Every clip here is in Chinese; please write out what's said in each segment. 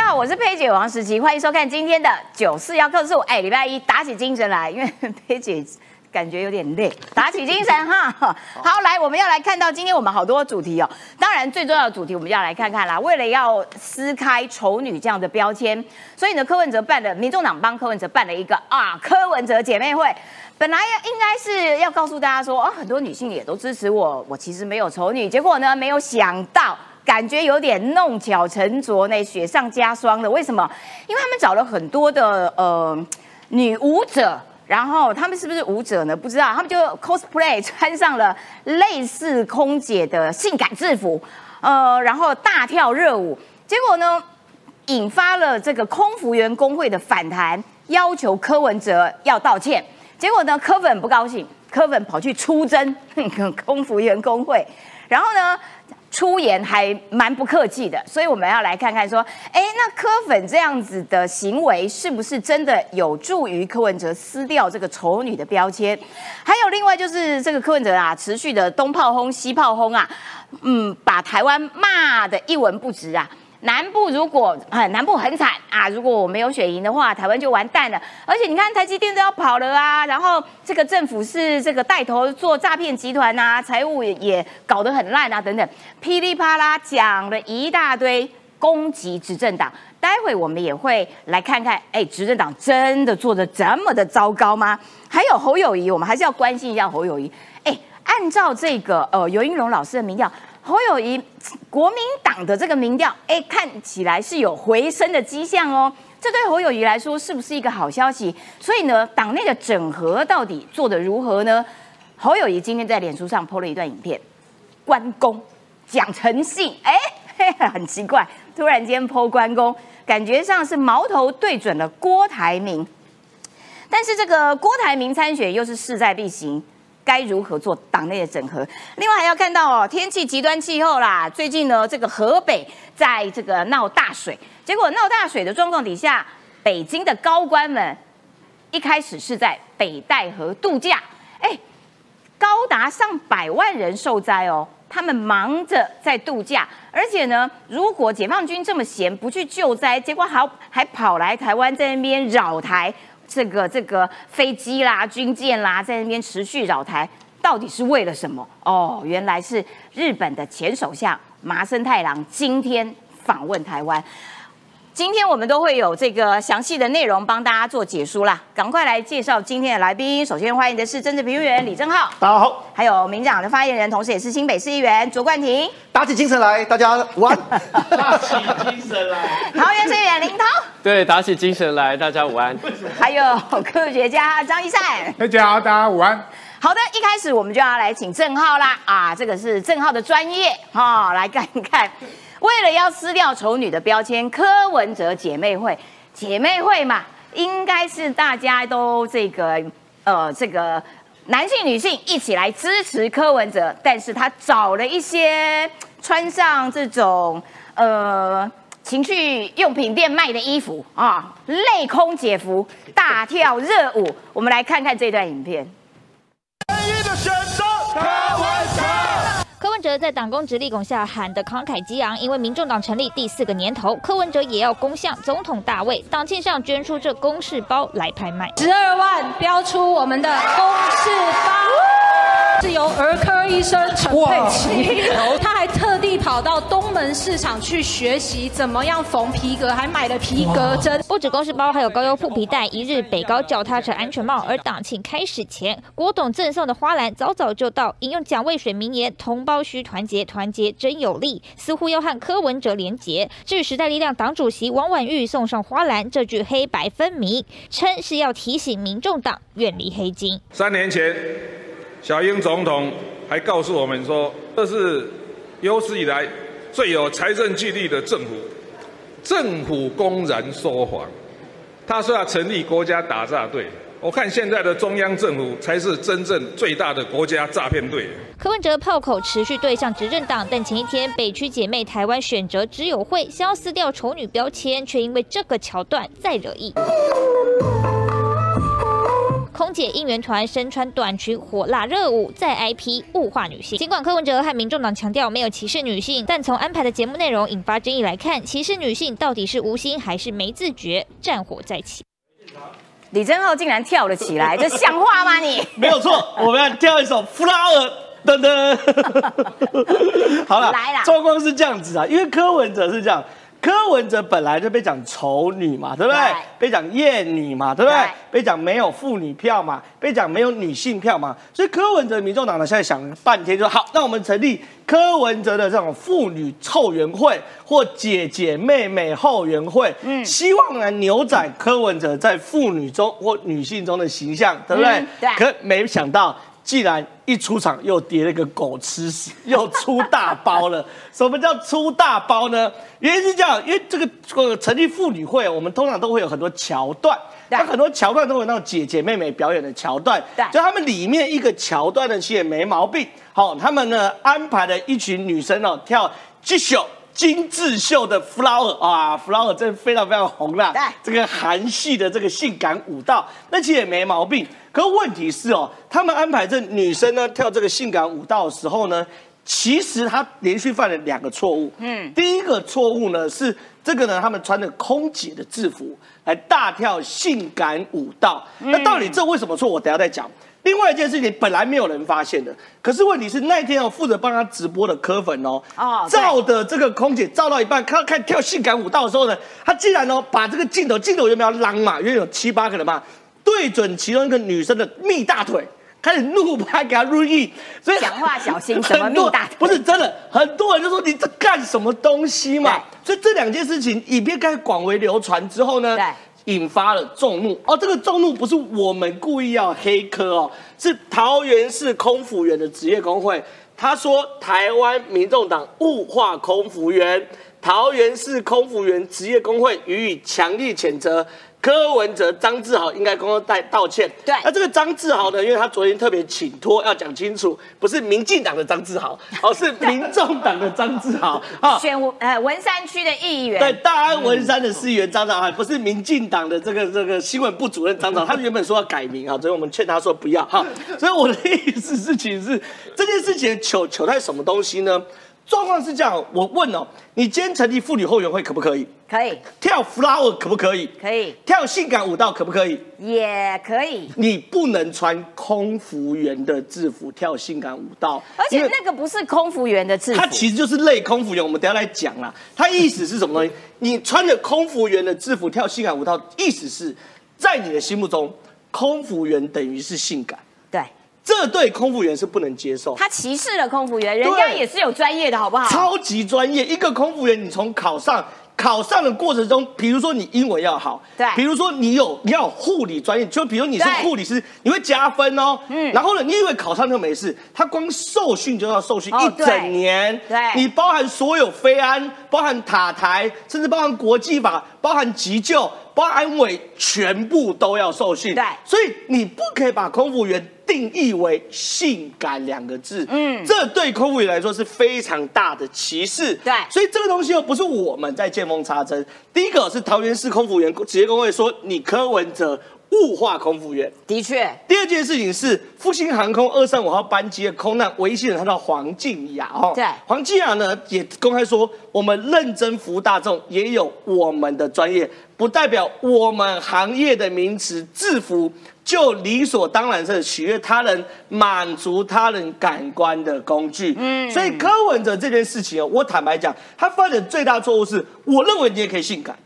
家好，我是佩姐王时琪，欢迎收看今天的九四幺克数。哎，礼拜一打起精神来，因为佩姐感觉有点累，打起精神哈。好，来，我们要来看到今天我们好多主题哦。当然，最重要的主题我们要来看看啦。为了要撕开丑女这样的标签，所以呢，柯文哲办的，民众党帮柯文哲办了一个啊，柯文哲姐妹会。本来应该是要告诉大家说，哦，很多女性也都支持我，我其实没有丑女。结果呢，没有想到。感觉有点弄巧成拙呢，雪上加霜的。为什么？因为他们找了很多的呃女舞者，然后他们是不是舞者呢？不知道，他们就 cosplay 穿上了类似空姐的性感制服，呃，然后大跳热舞。结果呢，引发了这个空服员工会的反弹，要求柯文哲要道歉。结果呢，柯粉不高兴，柯粉跑去出征 空服员工会，然后呢？出言还蛮不客气的，所以我们要来看看说，哎，那柯粉这样子的行为是不是真的有助于柯文哲撕掉这个丑女的标签？还有另外就是这个柯文哲啊，持续的东炮轰西炮轰啊，嗯，把台湾骂的一文不值啊。南部如果很，南部很惨啊！如果我没有选赢的话，台湾就完蛋了。而且你看，台积电都要跑了啊，然后这个政府是这个带头做诈骗集团呐，财务也也搞得很烂啊，等等，噼里啪啦讲了一大堆攻击执政党。待会我们也会来看看，哎，执政党真的做的这么的糟糕吗？还有侯友谊，我们还是要关心一下侯友谊。哎，按照这个呃尤英龙老师的民调。侯友谊，国民党的这个民调，哎，看起来是有回升的迹象哦。这对侯友谊来说，是不是一个好消息？所以呢，党内的整合到底做得如何呢？侯友谊今天在脸书上 PO 了一段影片，关公讲诚信，哎，很奇怪，突然间 PO 关公，感觉上是矛头对准了郭台铭。但是这个郭台铭参选又是势在必行。该如何做党内的整合？另外还要看到哦，天气极端气候啦。最近呢，这个河北在这个闹大水，结果闹大水的状况底下，北京的高官们一开始是在北戴河度假，哎，高达上百万人受灾哦，他们忙着在度假，而且呢，如果解放军这么闲不去救灾，结果还还跑来台湾在那边扰台。这个这个飞机啦、军舰啦，在那边持续扰台，到底是为了什么？哦，原来是日本的前首相麻生太郎今天访问台湾。今天我们都会有这个详细的内容帮大家做解说啦，赶快来介绍今天的来宾。首先欢迎的是政治评论员李正浩，大家好；还有民党的发言人，同时也是新北市议员卓冠廷，打起精神来，大家午安。打起精神来，桃园市议员林涛，对，打起精神来，大家午安。还有科学家张一善，大家好，大家午安。好的，一开始我们就要来请郑浩啦，啊，这个是郑浩的专业哈，来看一看。为了要撕掉丑女的标签，柯文哲姐妹会，姐妹会嘛，应该是大家都这个呃，这个男性女性一起来支持柯文哲，但是他找了一些穿上这种呃情趣用品店卖的衣服啊，内空姐服，大跳热舞，我们来看看这段影片。柯文哲在党工直立拱下喊得慷慨激昂，因为民众党成立第四个年头，柯文哲也要攻向总统大位，党庆上捐出这公事包来拍卖，十二万标出我们的公事包。是由儿科医生陈佩琪，他还特地跑到东门市场去学习怎么样缝皮革，还买了皮革针。不止公事包，还有高腰护皮带、一日北高脚踏车安全帽。而党庆开始前，郭董赠送的花篮早早就到。引用蒋渭水名言：“同胞需团结，团结真有力。”似乎要和柯文哲连结。至于时代力量党主席王婉玉送上花篮，这句黑白分明，称是要提醒民众党远离黑金。三年前。小英总统还告诉我们说，这是有史以来最有财政纪律的政府。政府公然说谎，他说要成立国家打诈队。我看现在的中央政府才是真正最大的国家诈骗队。柯文哲炮口持续对向执政党，但前一天北区姐妹台湾选择只有会，想要撕掉丑女标签，却因为这个桥段再惹意。空姐应援团身穿短裙火辣热舞，在 IP 物化女性。尽管柯文哲和民众党强调没有歧视女性，但从安排的节目内容引发争议来看，歧视女性到底是无心还是没自觉？战火再起。李贞浩竟然跳了起来，这像话吗你？没有错，我们要跳一首《Flower》。噔噔，好了，来啦状况是这样子啊，因为柯文哲是这样，柯文哲本来就被讲丑女嘛，对不对？对被讲厌女嘛，对不对？对被讲没有妇女票嘛，被讲没有女性票嘛，所以柯文哲、民众党呢现在想了半天就说好，那我们成立柯文哲的这种妇女后援会或姐姐妹妹后援会，嗯，希望来扭转柯文哲在妇女中或女性中的形象，对不对？嗯对可没想到。既然一出场又跌了个狗吃屎，又出大包了。什么叫出大包呢？原因是这样，因为这个呃成立妇女会，我们通常都会有很多桥段，对那很多桥段都有那种姐姐妹妹表演的桥段，对就他们里面一个桥段呢，其实也没毛病。好，他们呢安排了一群女生哦跳这首精致秀的 flower 啊，flower 真的非常非常红啦。这个韩系的这个性感舞蹈，那其实也没毛病。可问题是哦，他们安排这女生呢跳这个性感舞蹈的时候呢，其实她连续犯了两个错误。嗯，第一个错误呢是这个呢，他们穿着空姐的制服来大跳性感舞蹈。那到底这为什么错？我等下再讲。另外一件事情本来没有人发现的，可是问题是那一天哦，负责帮他直播的柯粉哦，哦照的这个空姐照到一半，看看跳性感舞蹈的时候呢，他竟然哦把这个镜头，镜头有没有浪嘛，因为有七八个人嘛，对准其中一个女生的蜜大腿，开始怒拍给她入狱，所以讲话小心什么大腿？不是真的，很多人就说你这干什么东西嘛？所以这两件事情影片开始广为流传之后呢对，引发了众怒。哦，这个众怒不是我们故意要黑科哦，是桃园市空服员的职业工会，他说台湾民众党物化空服员，桃园市空服员职业工会予以强烈谴责。柯文哲、张志豪应该公开道道歉。对那这个张志豪呢，因为他昨天特别请托要讲清楚，不是民进党的张志豪，哦，是民众党的张志豪啊。选呃文山区的议员，对，大安文山的市议员张长汉不是民进党的这个这个新闻部主任张长，他原本说要改名啊，所以我们劝他说不要哈。所以我的意思是，情是这件事情糗糗在什么东西呢？状况是这样，我问哦，你今天成立妇女后援会可不可以？可以跳 flower 可不可以？可以跳性感舞蹈可不可以？也可以，你不能穿空服员的制服跳性感舞蹈，而且那个不是空服员的制服，它其实就是类空服员，我们等下来讲啦。它意思是什么东西？你穿着空服员的制服跳性感舞蹈，意思是在你的心目中，空服员等于是性感，对这对空服员是不能接受。他歧视了空服员，人家也是有专业的，好不好？超级专业，一个空服员，你从考上。考上的过程中，比如说你英文要好，对比如说你有你要有护理专业，就比如你是对护理师，你会加分哦。嗯，然后呢，你以为考上就没事，他光受训就要受训哦一整年，对你包含所有飞安，包含塔台，甚至包含国际法，包含急救，包含安委，全部都要受训。对所以你不可以把空服员定义为性感两个字，嗯，这对空服员来说是非常大的歧视。对所以这个东西又不是我们在见缝插针。第一个是桃园市空服员职业工会说你柯文哲物化空服员，的确，第二件事情是复兴航空二三五号班机的空难唯一幸人，他叫黄静雅哦。对黄静雅呢也公开说，我们认真服务大众，也有我们的专业，不代表我们行业的名词制服就理所当然是取悦他人、满足他人感官的工具。嗯，所以柯文哲这件事情哦，我坦白讲，他犯的最大错误是，我认为你也可以性感。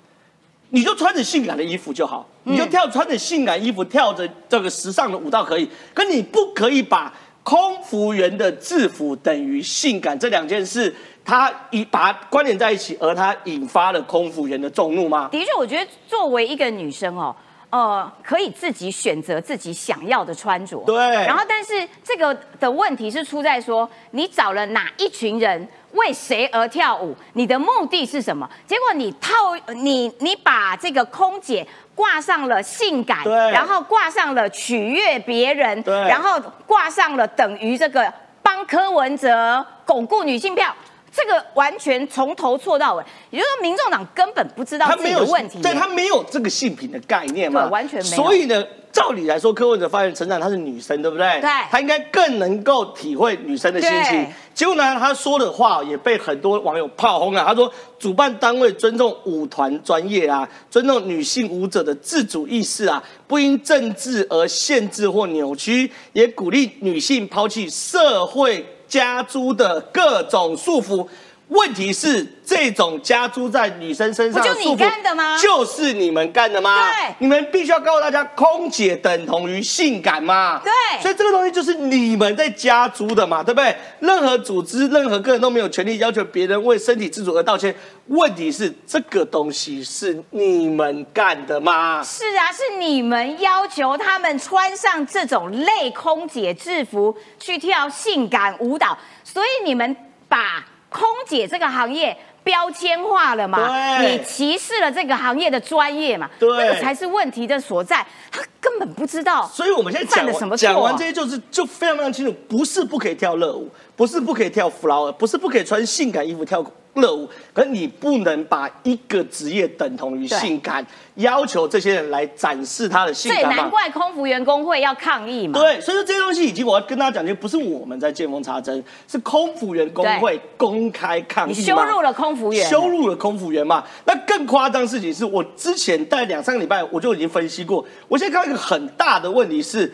你就穿着性感的衣服就好，你就跳穿着性感衣服跳着这个时尚的舞蹈可以，可你不可以把空服员的制服等于性感这两件事，他一把它关联在一起，而他引发了空服员的众怒吗？的确，我觉得作为一个女生哦。呃，可以自己选择自己想要的穿着，对然后，但是这个的问题是出在说，你找了哪一群人为谁而跳舞？你的目的是什么？结果你套你你把这个空姐挂上了性感，对然后挂上了取悦别人，对然后挂上了等于这个帮柯文哲巩固女性票。这个完全从头错到尾，也就是说，民众党根本不知道自己的问题。对他没有这个性品的概念嘛，对完全没有所以呢，照理来说，柯文哲发言成长，她是女生，对不对？对她应该更能够体会女生的心情对。结果呢，她说的话也被很多网友炮轰啊。她说，主办单位尊重舞团专业啊，尊重女性舞者的自主意识啊，不因政治而限制或扭曲，也鼓励女性抛弃社会加租的各种束缚。问题是，这种加诸在女生身上不就你干的吗就是你们干的吗？对你们必须要告诉大家，空姐等同于性感嘛？对所以这个东西就是你们在加诸的嘛，对不对？任何组织、任何个人都没有权利要求别人为身体自主而道歉。问题是，这个东西是你们干的吗？是啊，是你们要求他们穿上这种类空姐制服去跳性感舞蹈，所以你们把空姐这个行业标签化了嘛？对你歧视了这个行业的专业嘛？对那个才是问题的所在。他根本不知道。所以我们现在讲了什么错啊讲完这些，就是就非常非常清楚，不是不可以跳热舞，不是不可以跳 flower，不是不可以穿性感衣服跳热舞，可是你不能把一个职业等同于性感，要求这些人来展示他的性所以。难怪空服员工会要抗议嘛。对，所以说这些东西已经我要跟大家讲，就不是我们在见缝插针，是空服员工会公开抗议羞辱了空服员，羞辱了空服员嘛。那更夸张的事情是我之前大概两三个礼拜我就已经分析过，我现在看到一个很大的问题是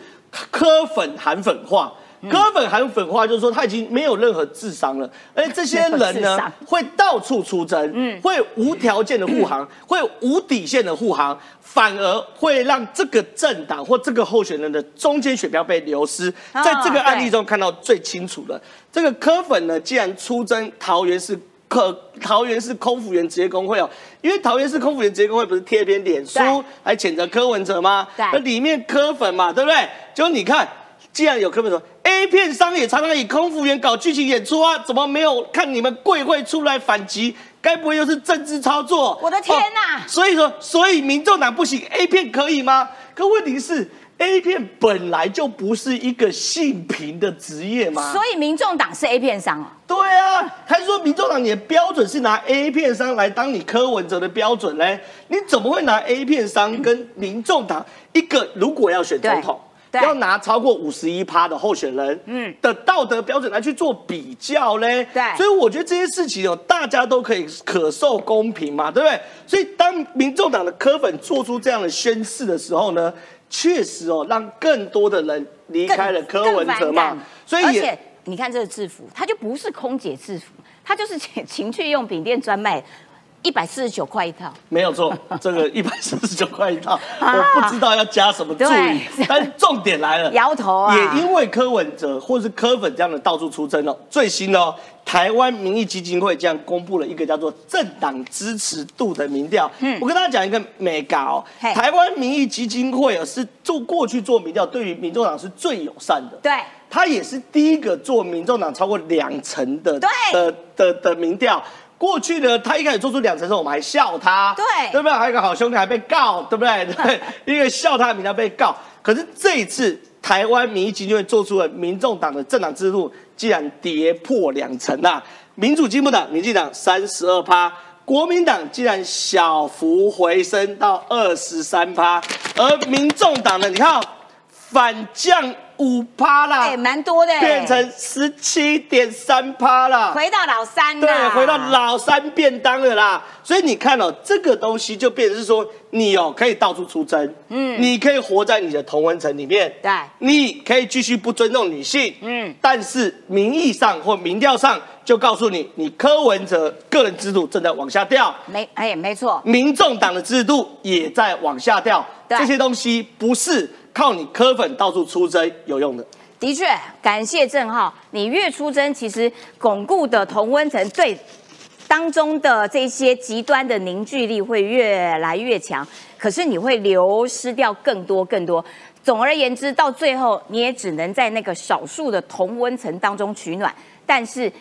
科粉含粉化。科粉含粉化就是说他已经没有任何智商了，而 这些人呢会到处出征，嗯，会无条件的护航，会无底线的护航，反而会让这个政党或这个候选人的中间选票被流失。啊在这个案例中看到最清楚的，这个柯粉呢，既然出征桃园市。可桃园市空服员职业工会哦，因为桃园市空服员职业工会不是贴一篇脸书来谴责柯文哲吗？对那里面柯粉嘛，对不对？就你看，既然有柯粉说 A 片商也常常以空服员搞剧情演出啊，怎么没有看你们贵会出来反击？该不会又是政治操作？我的天哪哦所以说，所以民众党不行，A 片可以吗？可问题是，A 片本来就不是一个性平的职业嘛。所以民众党是 A 片商哦。对啊，还说民众党你的标准是拿 A 片商来当你柯文哲的标准嘞？你怎么会拿 A 片商跟民众党一个如果要选总统？要拿超过五十一趴的候选人，嗯。的道德标准来去做比较嘞，对。所以我觉得这些事情哦，大家都可以可受公平嘛，对不对？所以当民众党的科粉做出这样的宣誓的时候呢，确实哦，让更多的人离开了柯文哲嘛，所以也而且你看这个制服，它就不是空姐制服，它就是情情趣用品店专卖，一百四十九块一套。没有错，这个一百四十九块一套，我不知道要加什么注意，但重点来了，摇头啊也因为柯文哲或是柯粉这样的到处出征哦，最新的哦，台湾民意基金会这样公布了一个叫做政党支持度的民调。嗯，我跟大家讲一个美感哦，台湾民意基金会哦是做过去做民调，对于民众党是最友善的。对，他也是第一个做民众党超过两成的对的的的民调。过去呢，他一开始做出两成的时候，我们还笑他，对对不对？还有一个好兄弟还被告，对不对？对，一个笑他的民调被告。可是这一次，台湾民意基金会做出了民众党的政党制度，竟然跌破两成啊！民主进步党、民进党三十二趴。国民党竟然小幅回升到二十三趴，而民众党呢，你看、哦、反降五趴啦，哎，蛮多的，变成十七点三趴啦。回到老三对，回到老三便当了啦。所以你看哦，这个东西就变成是说，你哦可以到处出征，嗯，你可以活在你的同温层里面，对。你可以继续不尊重女性，嗯嗯，但是名义上或民调上就告诉你，你柯文哲个人制度正在往下掉。没哎，没错，民众党的制度也在往下掉，对。这些东西不是靠你磕粉到处出征有用的。的确，感谢郑浩，你越出征，其实巩固的同温层对当中的这些极端的凝聚力会越来越强，可是你会流失掉更多更多。总而言之，到最后你也只能在那个少数的同温层当中取暖，但是。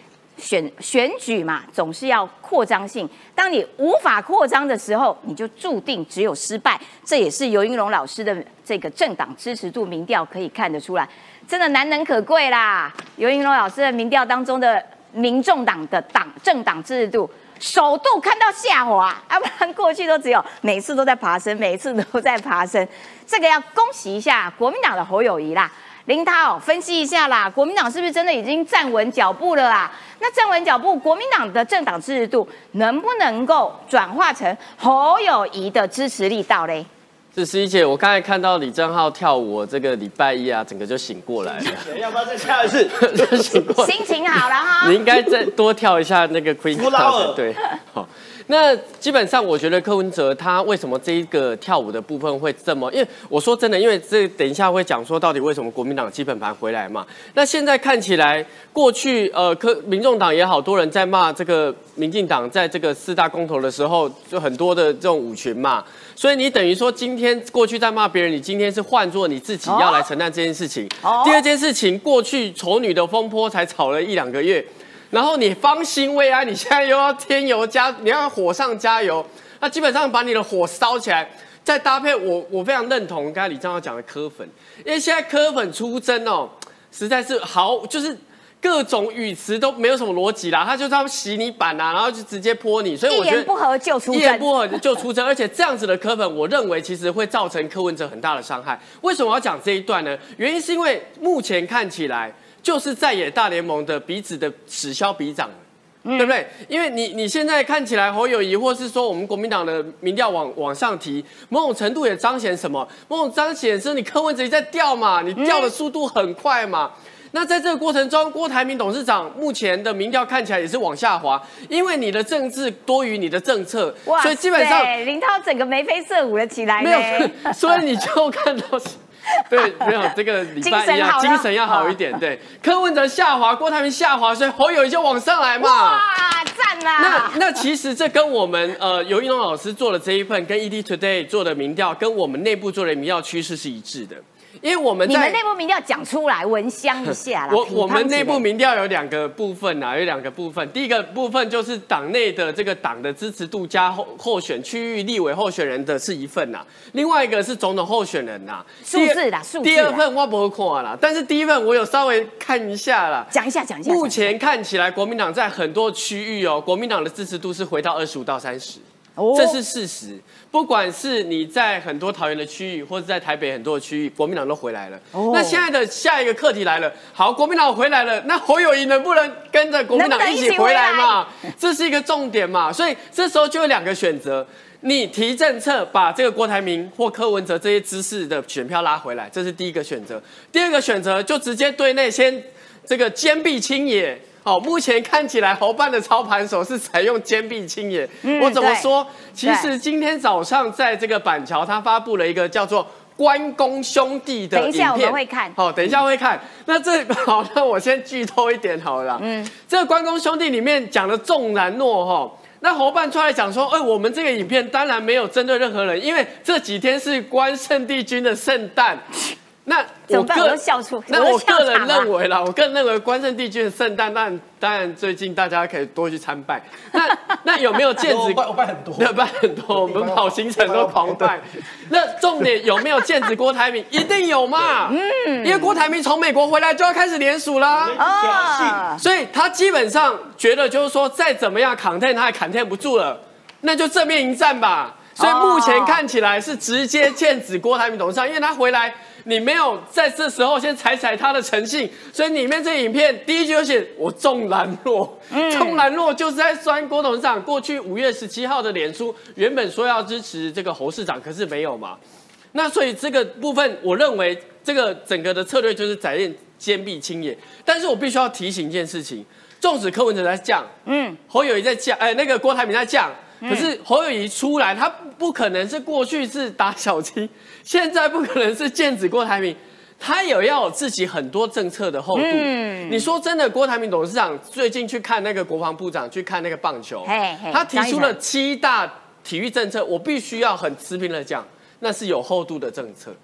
选选举嘛，总是要扩张性。当你无法扩张的时候，你就注定只有失败。这也是尤英龙老师的这个政党支持度民调可以看得出来，真的难能可贵啦。尤英龙老师的民调当中的民众党的党政党支持度首度看到下滑，要不然过去都只有每次都在爬升，每次都在爬升。这个要恭喜一下国民党的侯友谊啦，林涛分析一下啦，国民党是不是真的已经站稳脚步了啦？那站稳脚步，国民党的政党支持度能不能够转化成侯友谊的支持力道嘞？是十一姐，我刚才看到李正浩跳舞，我这个礼拜一啊，整个就醒过来了，要不要再跳一次？就醒过来。心情好了哈你。应该再多跳一下那个 Queen 对，好。那基本上，我觉得柯文哲他为什么这一个跳舞的部分会这么？因为我说真的，因为这等一下会讲说到底为什么国民党基本盘回来嘛。那现在看起来，过去呃柯民众党也好多人在骂这个民进党，在这个四大公投的时候，就很多的这种舞群嘛。所以你等于说今天过去在骂别人，你今天是换做你自己要来承担这件事情。哦第二件事情，过去丑女的风波才吵了一两个月。然后你方兴未艾，你现在又要添油加，你要火上加油，那基本上把你的火烧起来，再搭配我我非常认同刚才李正浩讲的科粉，因为现在科粉出征哦，实在是好，就是各种语词都没有什么逻辑啦，他就是要洗你板啊，然后就直接泼你，所以我觉得言不合就出征，一言不合就出征，而且这样子的科粉，我认为其实会造成柯文哲很大的伤害。为什么要讲这一段呢？原因是因为目前看起来就是在野大联盟的彼此的此消彼长。对不对？因为你你现在看起来侯友谊，或是说我们国民党的民调往往上提，某种程度也彰显什么？某种彰显是你柯文哲在掉嘛，你掉的速度很快嘛。那在这个过程中，郭台铭董事长目前的民调看起来也是往下滑，因为你的政治多于你的政策，所以基本上林涛整个眉飞色舞了起来没。有，所以你就看到是。对，没有这个礼拜一样，精神要好一点。对，柯文哲下滑，郭台铭下滑，所以侯友谊就往上来嘛。哇，赞啦！那那其实这跟我们呃尤一龙老师做的这一份，跟 ED Today 做的民调，跟我们内部做的民调趋势是一致的。因为我们你们内部民调讲出来，闻香一下啦。我我们内部民调有两个部分啊，有两个部分。第一个部分就是党内的这个党的支持度加候候选区域立委候选人的是一份呐、另外一个是总统候选人呐、数字啦数字第二份我不会看啦，但是第一份我有稍微看一下啦。讲一下，讲一下。目前看起来，国民党在很多区域哦，国民党的支持度是回到二十五到三十。哦这是事实。不管是你在很多桃园的区域，或者在台北很多的区域，国民党都回来了。哦那现在的下一个课题来了，好，国民党回来了，那侯友谊能不能跟着国民党一起回来嘛？这是一个重点嘛。所以这时候就有两个选择。你提政策，把这个郭台铭或柯文哲这些知识的选票拉回来，这是第一个选择。第二个选择就直接对内先这个坚壁清野。好，目前看起来侯办的操盘手是采用坚壁清野。嗯我怎么对说？其实今天早上在这个板桥，他发布了一个叫做。关公兄弟的影片，等一下我们会看好，等一下会看。那这 好，那我先剧透一点好了啦。嗯，这个关公兄弟里面讲的重然诺哈。那侯办出来讲说，哎、我们这个影片当然没有针对任何人，因为这几天是关圣帝君的圣诞。那我怎么办？我都笑出，那我个人认为啦，我个人认为关圣帝君的圣诞，当然当然最近大家可以多去参拜。那 那有没有戒指？我拜我拜很多对，拜很多，我们跑行程都狂拜。那重点有没有剑子郭台铭？一定有嘛。嗯，因为郭台铭从美国回来就要开始联署啦。啊，所以他基本上觉得就是说，再怎么样扛 o 他也扛 o 不住了，那就正面迎战吧。所以目前看起来是直接剑子郭台铭董事长，因为他回来，你没有在这时候先踩踩他的诚信，所以里面这影片第一句就写我重蓝弱，重蓝弱就是在酸郭董事长过去五月十七号的脸书，原本说要支持这个侯市长，可是没有嘛。那所以这个部分，我认为这个整个的策略就是展现坚壁清野。但是我必须要提醒一件事情，纵使柯文哲在降，嗯，侯友谊在降，哎，那个郭台铭在降，可是侯友谊出来，他不可能是过去是打小鸡，现在不可能是剑指郭台铭。他也要有自己很多政策的厚度。嗯你说真的，郭台铭董事长最近去看那个国防部长，去看那个棒球嘿嘿，他提出了七大体育政策，我必须要很持平的讲，那是有厚度的政策。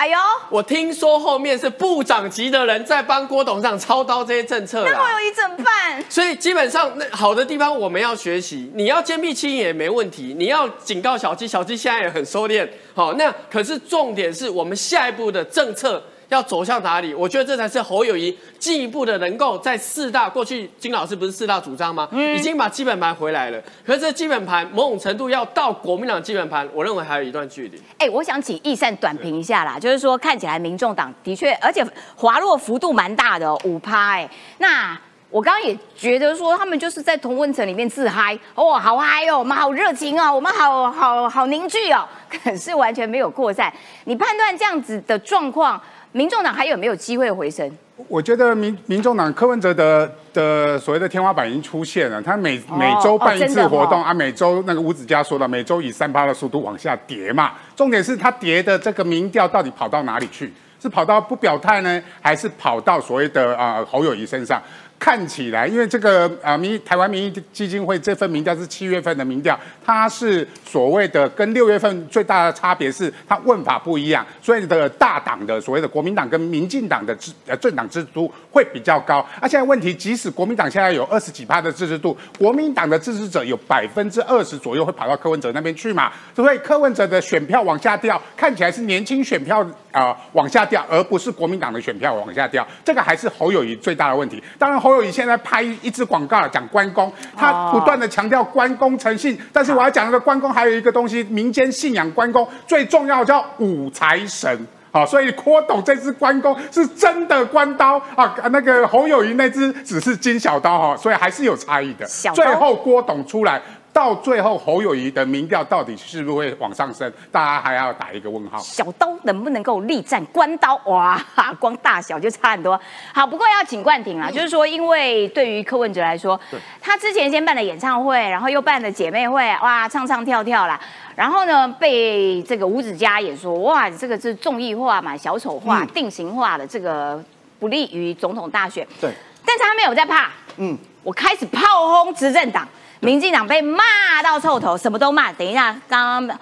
哎呦，我听说后面是部长级的人在帮郭董事长操刀这些政策那啦。侯友谊怎么办？所以基本上，那好的地方我们要学习。你要坚壁清野没问题，你要警告小鸡，小鸡现在也很收敛。好，那可是重点是我们下一步的政策要走向哪里？我觉得这才是侯友谊进一步的能够在四大过去金老师不是四大主张吗？嗯已经把基本盘回来了。可是这基本盘某种程度要到国民党基本盘，我认为还有一段距离。哎、我想请易善短评一下啦，就是说看起来民众党的确，而且滑落幅度蛮大的、哦，五趴哎。那我刚刚也觉得说，他们就是在同温层里面自嗨，哦，好嗨哦，我们好热情哦，我们好好好凝聚哦，可是完全没有扩散。你判断这样子的状况，民众党还有没有机会回升？我觉得民民众党柯文哲的的所谓的天花板已经出现了，他每哦每周办一次活动、啊，每周那个吴子嘉说的，每周以三趴的速度往下跌嘛。重点是他跌的这个民调到底跑到哪里去？是跑到不表态呢，还是跑到所谓的啊、呃侯友谊身上？看起来，因为这个啊民意台湾民意基金会这份民调是七月份的民调，它是所谓的跟六月份最大的差别是它问法不一样，所以的大党的所谓的国民党跟民进党的支呃政党支持度会比较高。啊，现在问题，即使国民党现在有二十几趴的支持度，国民党的支持者有百分之二十左右会跑到柯文哲那边去嘛，所以柯文哲的选票往下掉，看起来是年轻选票、呃往下掉，而不是国民党的选票往下掉，这个还是侯友谊最大的问题。当然，侯友谊现在拍一支广告讲关公，他不断的强调关公诚信，但是我要讲那个关公还有一个东西，民间信仰关公最重要叫五财神。好，所以郭董这支关公是真的关刀啊，那个侯友谊那只只是金小刀哈，所以还是有差异的。最后郭董出来，到最后侯友谊的民调到底是不是会往上升，大家还要打一个问号。小刀能不能够力战关刀？哇，光大小就差很多。好，不过要请冠廷啦，就是说，因为对于柯文哲来说，他之前先办了演唱会，然后又办了姐妹会，哇，唱唱跳跳啦。然后呢，被这个吴子嘉也说，哇，这个是综艺化嘛，小丑化、定型化的，这个不利于总统大选。对，但是他没有在怕，嗯，我开始炮轰执政党，民进党被骂到臭头，什么都骂。等一下，刚刚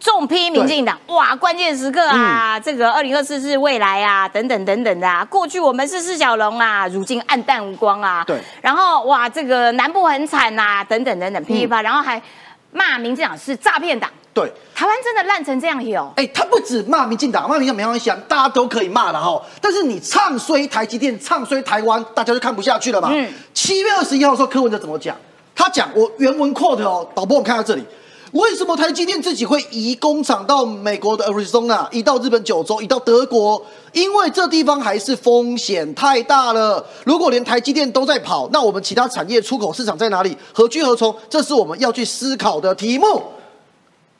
重批民进党，哇，关键时刻啊，这个二零二四是未来啊，等等等等的啊，过去我们是释小龙啊，如今暗淡无光啊，对，然后哇，这个南部很惨呐、等等等等，噼里啪啦，然后还骂民进党是诈骗党，对，台湾真的烂成这样有？哎、他不止骂民进党，骂民进党没关系，啊，大家都可以骂的哈。但是你唱衰台积电，唱衰台湾，大家就看不下去了嘛。嗯七月二十一号的时候，柯文哲怎么讲？他讲我原文 quote 哦，导播我们看到这里。为什么台积电自己会移工厂到美国的 Arizona，移到日本九州，移到德国？因为这地方还是风险太大了。如果连台积电都在跑，那我们其他产业出口市场在哪里？何去何从？这是我们要去思考的题目。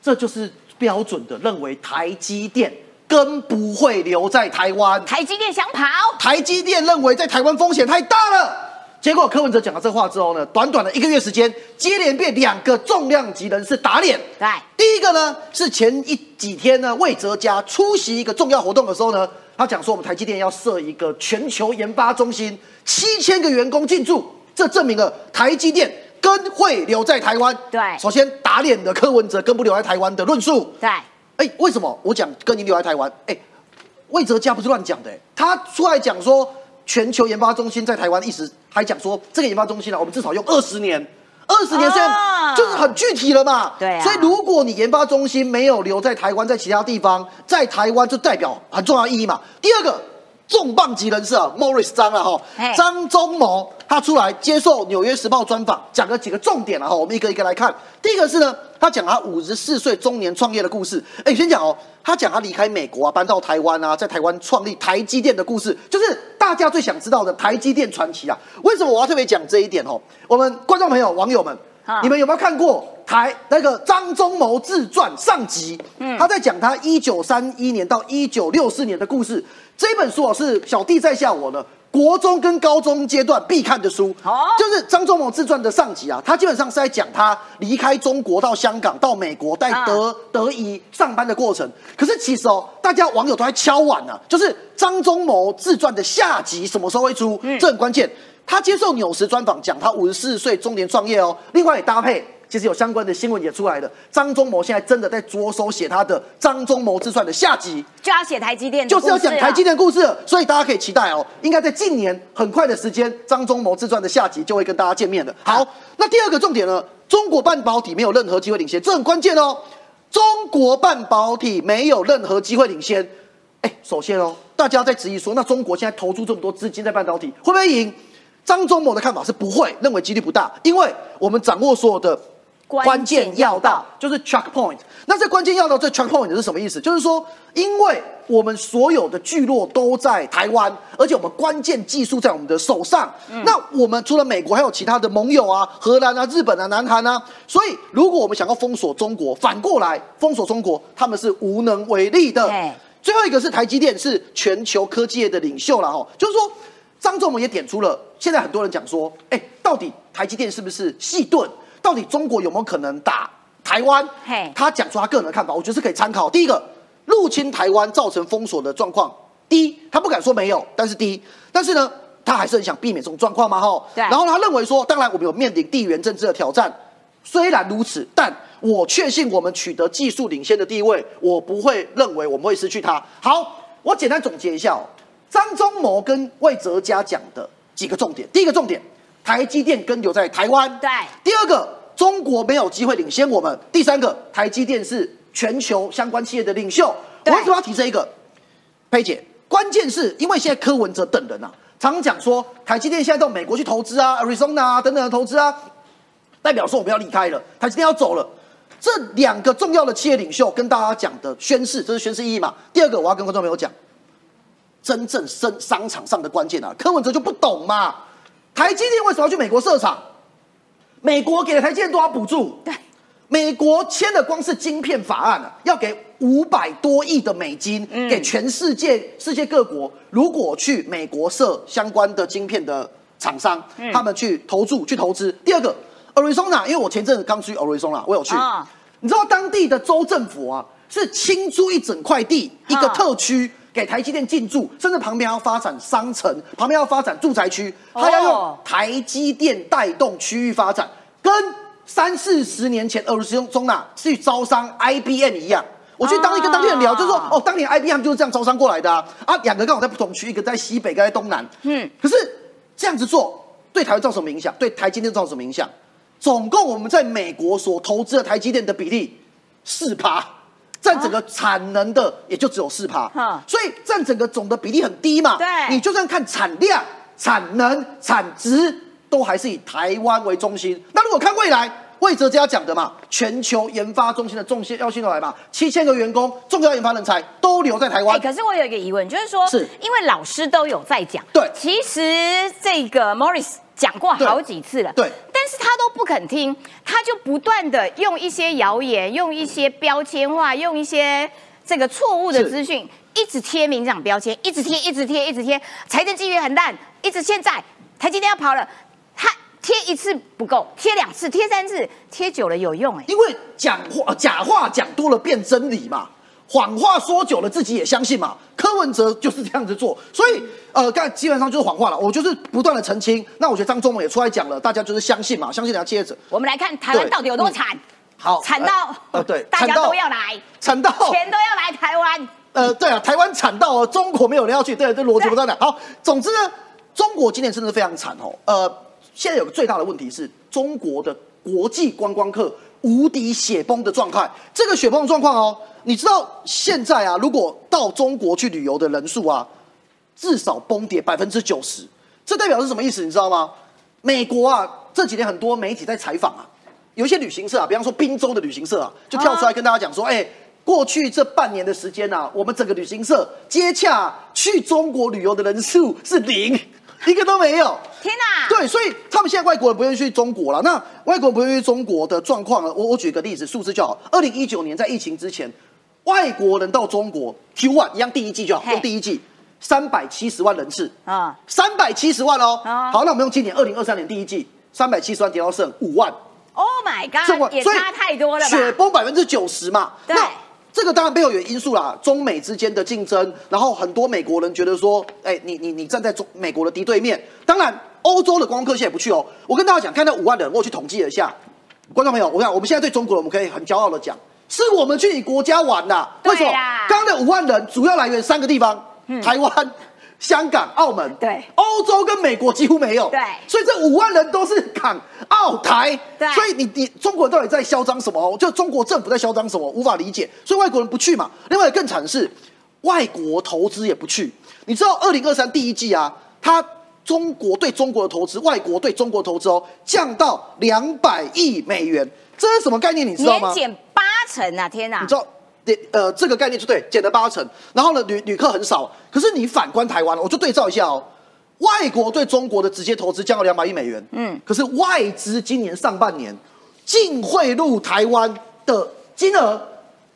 这就是标准的认为台积电更不会留在台湾。台积电想跑，台积电认为在台湾风险太大了。结果柯文哲讲了这话之后呢，短短的一个月时间，接连被两个重量级人士打脸。对，第一个呢是前一几天呢，魏哲家出席一个重要活动的时候呢，他讲说我们台积电要设一个全球研发中心，七千个员工进驻，这证明了台积电跟会留在台湾。对首先打脸的柯文哲跟不留在台湾的论述。对，哎，为什么我讲跟你留在台湾？哎，魏哲家不是乱讲的，哎他出来讲说全球研发中心在台湾，一直还讲说这个研发中心呢、我们至少用二十年。二十年现啊在就是很具体了嘛，对啊所以如果你研发中心没有留在台湾，在其他地方，在台湾就代表很重要意义嘛。第二个重磅级人士啊，Morris 张了哈，张忠谋他出来接受《纽约时报》专访，讲了几个重点了哈，我们一个一个来看。第一个是呢，他讲他五十四岁中年创业的故事。哎，先讲哦，他讲他离开美国啊，搬到台湾啊，在台湾创立台积电的故事，就是大家最想知道的台积电传奇啊。为什么我要特别讲这一点哦？我们观众朋友、网友们好，你们有没有看过台那个张忠谋自传上集？嗯他在讲他一九三一年到一九六四年的故事。这本书啊是小弟在下我的国中跟高中阶段必看的书，哦就是张忠谋自传的上集啊。他基本上是在讲他离开中国到香港到美国在德、德仪上班的过程。可是其实哦，大家网友都在敲碗啊，就是张忠谋自传的下集什么时候会出？这很关键。他接受纽时专访，讲他五十四岁中年创业哦。另外也搭配，其实有相关的新闻也出来了。张忠谋现在真的在着手写他的《张忠谋自传》的下集，就要写台积电就是要讲台积电。电故事，所以大家可以期待哦。应该在近年很快的时间，张忠谋自传的下集就会跟大家见面的。好，那第二个重点呢，中国半导体没有任何机会领先，这很关键哦。中国半导体没有任何机会领先。哎，首先哦，大家在质疑说，那中国现在投出这么多资金在半导体，会不会赢？张忠谋的看法是不会，认为几率不大，因为我们掌握所有的关键要道，就是 check point。那这关键要道，这 check point 是什么意思？就是说，因为我们所有的聚落都在台湾，而且我们关键技术在我们的手上。那我们除了美国，还有其他的盟友啊，荷兰啊、日本啊、南韩啊。所以，如果我们想要封锁中国，反过来封锁中国，他们是无能为力的。最后一个是台积电，是全球科技业的领袖了哈。就是说，张仲谋也点出了，现在很多人讲说，哎，到底台积电是不是细盾？到底中国有没有可能打？台湾，他讲出他个人的看法，我觉得是可以参考。第一个，入侵台湾造成封锁的状况，第一，他不敢说没有，但是第一，但是呢，他还是很想避免这种状况嘛，吼。对。然后他认为说，当然我们有面临地缘政治的挑战，虽然如此，但我确信我们取得技术领先的地位，我不会认为我们会失去它。好，我简单总结一下哦，张忠谋跟魏哲家讲的几个重点，第一个重点，台积电跟留在台湾。对。第二个。中国没有机会领先我们。第三个，台积电是全球相关企业的领袖。我为什么要提这一个？佩姐，关键是因为现在柯文哲等人啊，常讲说台积电现在到美国去投资啊，Arizona 啊等等的投资啊，代表说我们要离开了，台积电要走了。这两个重要的企业领袖跟大家讲的宣誓，这是宣誓意义嘛？第二个，我要跟观众朋友讲，真正商商场上的关键啊，柯文哲就不懂嘛。台积电为什么要去美国设厂？美国给了台积电多少补助？对，美国签的光是晶片法案啊，要给五百多亿的美金给全世界世界各国。如果去美国设相关的晶片的厂商，他们去投注去投资。第二个，Arizona，因为我前阵子刚去 Arizona，我有去。你知道当地的州政府啊，是清租一整块地，一个特区。给台积电进驻，甚至旁边要发展商城，旁边要发展住宅区，他要用台积电带动区域发展，跟三四十年前俄罗斯中纳去招商 IBM 一样。我去当地跟当地人聊，就说哦，当年 IBM 就是这样招商过来的啊。啊，两个刚好在不同区，一个在西北，一个在东南。嗯，可是这样子做对台湾造成什么影响？对台积电造成什么影响？总共我们在美国所投资的台积电的比例四趴。占整个产能的也就只有四趴，所以占整个总的比例很低嘛。对，你就算看产量、产能、产值，都还是以台湾为中心。那如果看未来，魏哲家讲的嘛，全球研发中心的重心要进来嘛，七千个员工，重要研发人才都留在台湾。可是我有一个疑问，就是说，是因为老师都有在讲，对，其实这个 Morris。讲过好几次了，对，但是他都不肯听，他就不断的用一些谣言，用一些标签化，用一些这个错误的资讯，一直贴民长标签，一直贴，一直贴，一直贴，财政纪律很烂，一直现在台积电要跑了，他贴一次不够，贴两次，贴三次，贴久了有用哎，因为讲话假话讲多了变真理嘛。谎话说久了，自己也相信嘛。柯文哲就是这样子做，所以呃，刚基本上就是谎话了。我就是不断的澄清。那我觉得张忠谋也出来讲了，大家就是相信嘛，相信人家接着。我们来看台湾到底有多惨？好，惨到呃对，大家都要来，惨到钱都要来台湾。呃，对啊，台湾惨到哦中国没有人要去，对，这逻辑不断的。好，总之呢，中国今年真的非常惨哦。呃，现在有个最大的问题是中国的国际观光客无敌雪崩的状态。这个雪崩的状况哦。你知道现在啊，如果到中国去旅游的人数啊，至少崩跌百分之九十，这代表是什么意思？你知道吗？美国啊，这几年很多媒体在采访啊，有一些旅行社啊，比方说滨州的旅行社啊，就跳出来跟大家讲说，哎，过去这半年的时间啊，我们整个旅行社接洽去中国旅游的人数是零。一个都没有，天哪！对，所以他们现在外国人不愿意去中国了。那外国人不愿意去中国的状况呢？我我举个例子，数字就好。二零一九年在疫情之前，外国人到中国 Q one 一样第一季就好，用第一季三百七十万人次啊，三百七十万哦。好，那我们用今年二零二三年第一季三百七十万跌到剩五万。Oh my god！也差太多了吧，雪崩百分之九十嘛。对。这个当然背后有因素啦，中美之间的竞争，然后很多美国人觉得说，哎，你你你站在中美国的敌对面。当然，欧洲的观光客现在也不去哦。我跟大家讲，看到五万人，我去统计了一下，观众朋友，我看我们现在对中国人，我们可以很骄傲的讲，是我们去你国家玩的。为什么？刚刚的五万人主要来源三个地方，台湾。香港、澳门，对，欧洲跟美国几乎没有，对，所以这五万人都是港、澳、台，对，所以你你中国到底在嚣张什么？就中国政府在嚣张什么？无法理解，所以外国人不去嘛。另外更惨的是，外国投资也不去。你知道二零二三第一季啊，它中国对中国的投资，外国对中国投资哦，降到两百亿美元，这是什么概念？你知道吗？年减八成啊！天哪！你知道？呃，这个概念就对，减了八成。然后呢，旅旅客很少。可是你反观台湾，我就对照一下哦，外国对中国的直接投资降到两百亿美元，嗯，可是外资今年上半年净汇入台湾的金额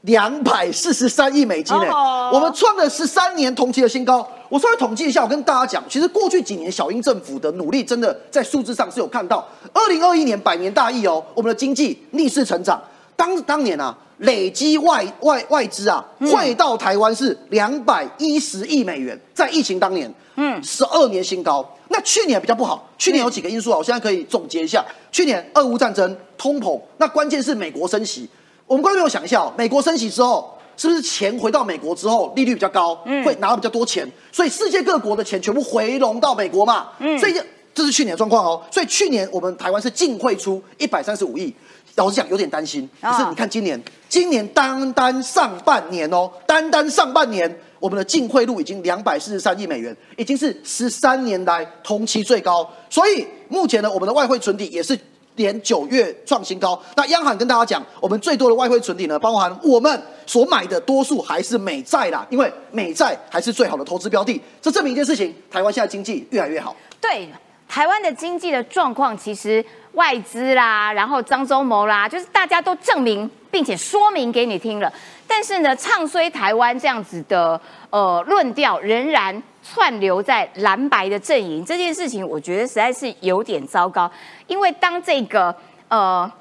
两百四十三亿美金呢，我们创了十三年同期的新高。我稍微统计一下，我跟大家讲，其实过去几年小英政府的努力，真的在数字上是有看到。二零二一年百年大疫哦，我们的经济逆势成长。当当年啊。累积外外外资啊，汇到台湾是两百一十亿美元，在疫情当年，嗯，十二年新高。那去年比较不好，去年有几个因素啊，我现在可以总结一下。去年俄乌战争、通膨，那关键是美国升息。我们观众朋友想一下，美国升息之后，是不是钱回到美国之后，利率比较高，会拿到比较多钱？所以世界各国的钱全部回笼到美国嘛？嗯，所以这是去年的状况哦。所以去年我们台湾是净汇出一百三十五亿。老实讲，有点担心。可是你看今年，今年单单上半年哦，单单上半年，我们的净汇入已经两百四十三亿美元，已经是十三年来同期最高。所以目前呢，我们的外汇存底也是连九月创新高。那央行跟大家讲，我们最多的外汇存底呢，包含我们所买的多数还是美债啦，因为美债还是最好的投资标的。这证明一件事情，台湾现在经济越来越好。对，台湾的经济的状况其实。外资啦，然后张忠谋啦，就是大家都证明并且说明给你听了，但是呢，唱衰台湾这样子的呃论调仍然串流在蓝白的阵营，这件事情我觉得实在是有点糟糕，因为当这个呃。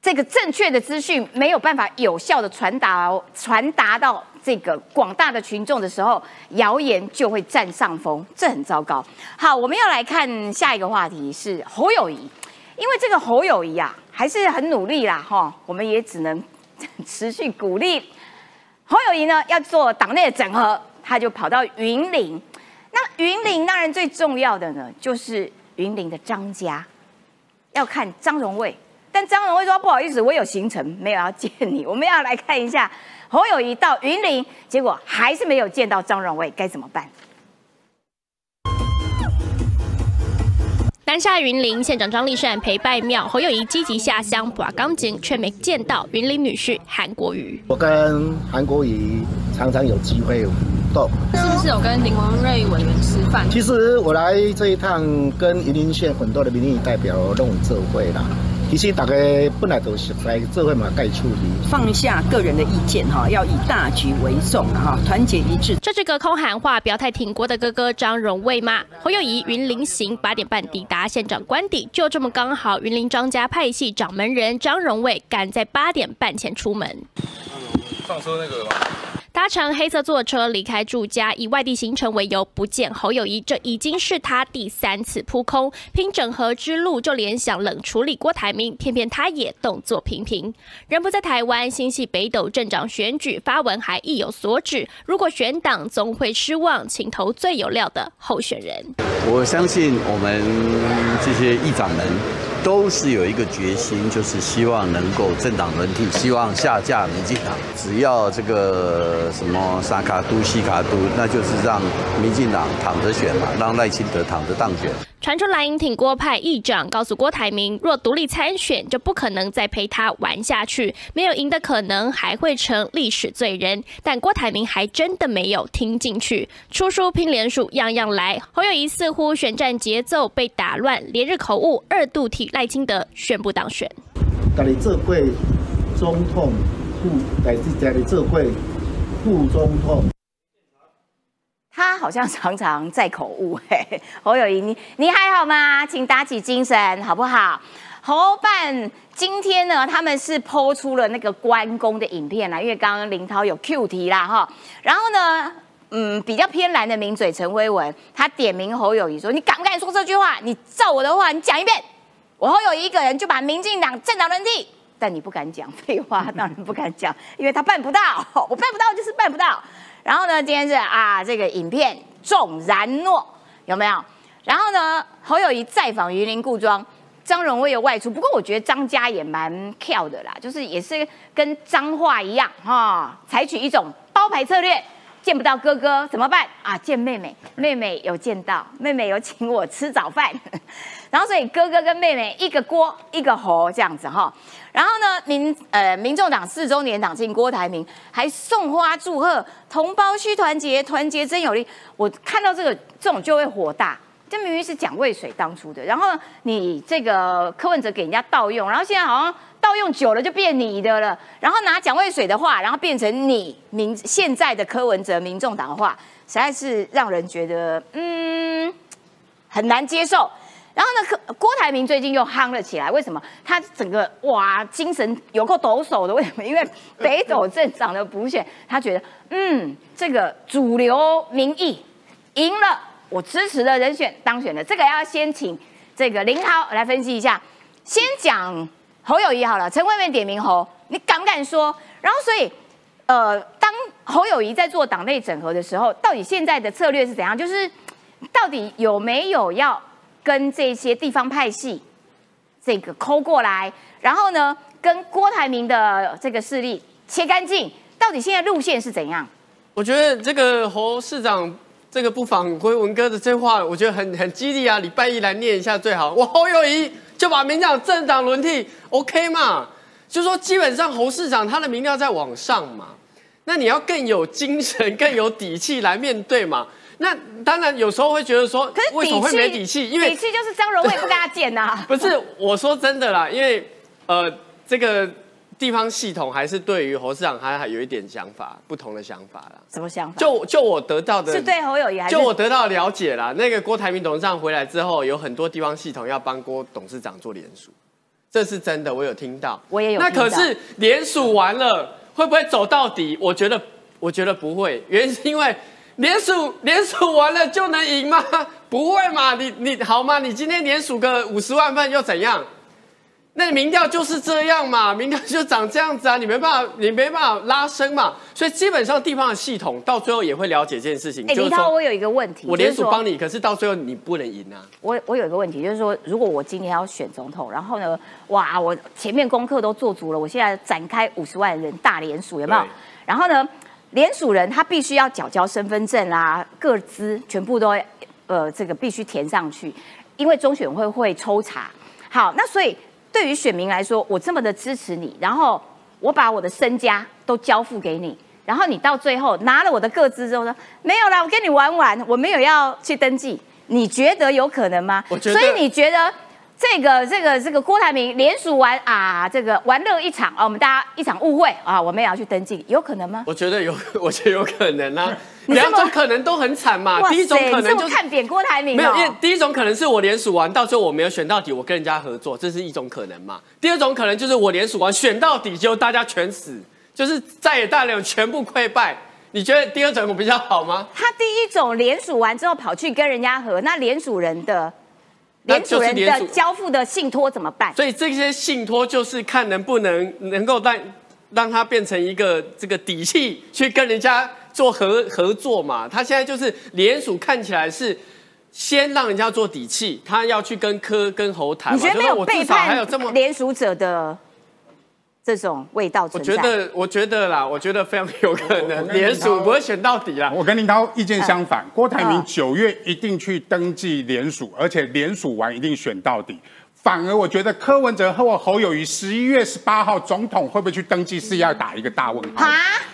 这个正确的资讯没有办法有效的传达传达到这个广大的群众的时候，谣言就会占上风，这很糟糕。好，我们要来看下一个话题是侯友谊，因为这个侯友谊啊还是很努力啦，哈，我们也只能持续鼓励侯友谊呢要做党内的整合，他就跑到云林。那云林当然最重要的呢，就是云林的张家，要看张荣卫。但张荣惠说：“不好意思，我有行程，没有要见你。我们要来看一下侯友谊到云林，结果还是没有见到张荣惠，该怎么办？”南下云林县长张立善陪拜庙，侯友谊积极下乡把钢琴，却没见到云林女婿韩国瑜。我跟韩国瑜常常有机会互动，是不是有跟林文瑞委员吃饭？其实我来这一趟，跟云林县很多的民意代表弄这会啦。其实大家本来都是在做会嘛该处理，放下个人的意见哈，要以大局为重哈，团结一致。这是隔空喊话，表态挺国的哥哥张荣卫嘛。侯友谊云林行八点半抵达县长官邸，就这么刚好，云林张家派系掌门人张荣卫赶在八点半前出门。上车那个吗？搭乘黑色坐车离开住家，以外地行程为由不见侯友谊，这已经是他第三次扑空。拼整合之路就联想冷处理郭台铭，偏偏他也动作频频。人不在台湾，心系北斗镇长选举，发文还意有所指。如果选党，总会失望，请投最有料的候选人。我相信我们这些议长们。都是有一个决心，就是希望能够政党轮替，希望下架民进党。只要这个什么萨卡都、西卡都，那就是让民进党躺着选嘛，让赖清德躺着当选。传出蓝营挺郭派议长告诉郭台铭，若独立参选，就不可能再陪他玩下去，没有赢的可能，还会成历史罪人。但郭台铭还真的没有听进去，出书拼连署，样样来。侯友谊似乎选战节奏被打乱，连日口误，二度替赖清德宣布当选。家里这会总统副，在家里这会副总统。他好像常常在口误，嘿，侯友谊，你你还好吗？请打起精神，好不好？侯办今天呢，他们是抛出了那个关公的影片啦，因为刚刚林涛有 Q 题啦，哈，然后呢，嗯，比较偏蓝的名嘴陈威文，他点名侯友谊说：“你敢不敢说这句话？你照我的话，你讲一遍，我侯友谊一个人就把民进党政党轮替。”但你不敢讲废话，当然不敢讲，因为他办不到，我办不到就是办不到。然后呢，今天是啊，这个影片重然诺有没有？然后呢，侯友谊再访榆林故庄，张荣威有外出。不过我觉得张家也蛮跳的啦，就是也是跟脏话一样哈，采取一种包牌策略。见不到哥哥怎么办啊？见妹妹，妹妹有见到，妹妹有请我吃早饭，然后所以哥哥跟妹妹一个锅一个侯这样子哈。然后呢，民呃民众党四周年党庆，郭台铭还送花祝贺，同胞需团结，团结真有力。我看到这个这种就会火大，这明明是蒋渭水当初的，然后你这个柯文哲给人家盗用，然后现在好像。盗用久了就变你的了，然后拿蒋渭水的话，然后变成你民现在的柯文哲民众党的话，实在是让人觉得嗯很难接受。然后呢，柯郭台铭最近又夯了起来，为什么？他整个哇精神有够抖擞的，为什么？因为北斗镇长的补选，他觉得嗯这个主流民意赢了，我支持的人选当选了。这个要先请这个林涛来分析一下，先讲。侯友谊好了，陈慧敏点名侯，你敢不敢说？然后所以，呃，当侯友谊在做党内整合的时候，到底现在的策略是怎样？就是到底有没有要跟这些地方派系这个抠过来，然后呢，跟郭台铭的这个势力切干净？到底现在路线是怎样？我觉得这个侯市长这个不妨归文哥的这话，我觉得很很激励啊！礼拜一来念一下最好。我侯友谊。就把民调政党轮替，OK 嘛？就说基本上侯市长他的民调在往上嘛，那你要更有精神、更有底气来面对嘛。那当然有时候会觉得说，可是为什么会没底气？因为底气就是张荣惠不跟他剪呐。不是，我说真的啦，因为呃这个。地方系统还是对于侯市长还还有一点想法，不同的想法啦。什么想法？就就我得到的，是对侯友谊还是？就我得到了解啦。那个郭台铭董事长回来之后，有很多地方系统要帮郭董事长做联署，这是真的，我有听到。我也有。那可是联署完了，会不会走到底？我觉得，我觉得不会。原因是因为联署联署完了就能赢吗？不会嘛？你你好吗？你今天联署个五十万份又怎样？那民调就是这样嘛，民调就长这样子啊，你没办法，你没办法拉升嘛，所以基本上地方的系统到最后也会了解这件事情。哎，李涛，我有一个问题，我联署帮你，可是到最后你不能赢啊。我我有一个问题，就是说，如果我今天要选总统，然后呢，哇，我前面功课都做足了，我现在展开五十万人大联署，有没有？然后呢，联署人他必须要缴交身份证啦、个资，全部都呃这个必须填上去，因为中选会会抽查。好，那所以。对于选民来说，我这么的支持你，然后我把我的身家都交付给你，然后你到最后拿了我的个资之后说没有啦，我跟你玩玩，我没有要去登记，你觉得有可能吗？所以你觉得？这个这个这个郭台铭连署完啊，这个玩乐一场啊，我们大家一场误会啊，我们也要去登记，有可能吗？我觉得有，我觉得有可能啊。两种可能都很惨嘛。第一种可能就是看扁郭台铭。没有，因为第一种可能是我连署完，到最后我没有选到底，我跟人家合作，这是一种可能嘛。第二种可能就是我连署完选到底，结果大家全死，就是再也大流全部溃败。你觉得第二种比较好吗？他第一种连署完之后跑去跟人家合，那连署人的。连主人的交付的信托怎么办？所以这些信托就是看能不能能够让让它变成一个这个底气，去跟人家做合合作嘛。他现在就是联署，看起来是先让人家做底气，他要去跟科跟侯谈。你觉得没有背叛联署者的？这种味道我觉得，我觉得啦，我觉得非常有可能联署不会选到底啦。我跟林涛意见相反，郭台铭九月一定去登记联署，而且联署完一定选到底。反而我觉得柯文哲和侯友谊十一月十八号总统会不会去登记，是要打一个大问号。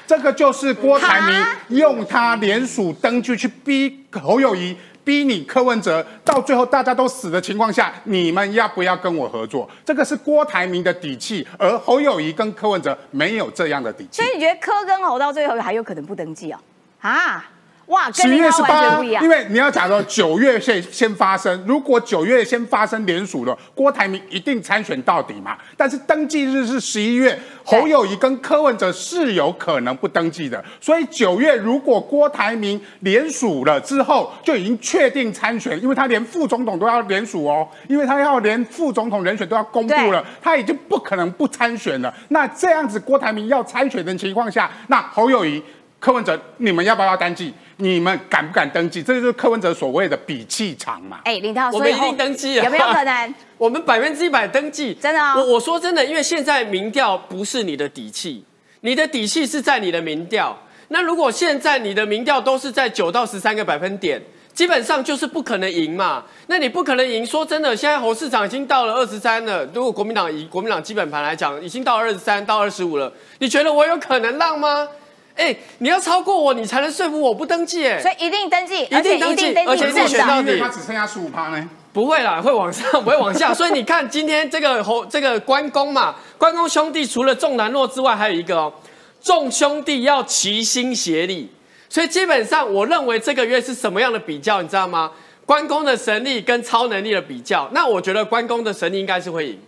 这个就是郭台铭用他联署登记去逼侯友谊。逼你柯文哲到最后大家都死的情况下，你们要不要跟我合作？这个是郭台铭的底气，而侯友谊跟柯文哲没有这样的底气。所以你觉得柯跟侯到最后还有可能不登记啊？啊？哇，十月十八，因为你要讲说九月先先发生，如果九月先发生联署了，郭台铭一定参选到底嘛。但是登记日是十一月，侯友谊跟柯文哲是有可能不登记的。所以九月如果郭台铭联署了之后，就已经确定参选，因为他连副总统都要联署哦，因为他要连副总统人选都要公布了，他已经不可能不参选了。那这样子郭台铭要参选的情况下，那侯友谊、柯文哲，你们要不要登记？你们敢不敢登记？这就是柯文哲所谓的比气场嘛？哎，林涛，我们一定登记啊！有没有 可能？我们百分之一百登记，真的。我我说真的，因为现在民调不是你的底气，你的底气是在你的民调。那如果现在你的民调都是在九到十三个百分点，基本上就是不可能赢嘛。那你不可能赢，说真的，现在侯市长已经到了二十三了。如果国民党以国民党基本盘来讲，已经到二十三到二十五了，你觉得我有可能让吗？哎，你要超过我，你才能说服我不登记，哎，所以一定登记，一定登记，而且一选到底，他只剩下十五趴呢。不会啦，会往上，不会往下。所以你看，今天这个侯这个关公嘛，关公兄弟除了重南洛之外，还有一个哦，众兄弟要齐心协力。所以基本上，我认为这个月是什么样的比较，你知道吗？关公的神力跟超能力的比较。那我觉得关公的神力应该是会赢，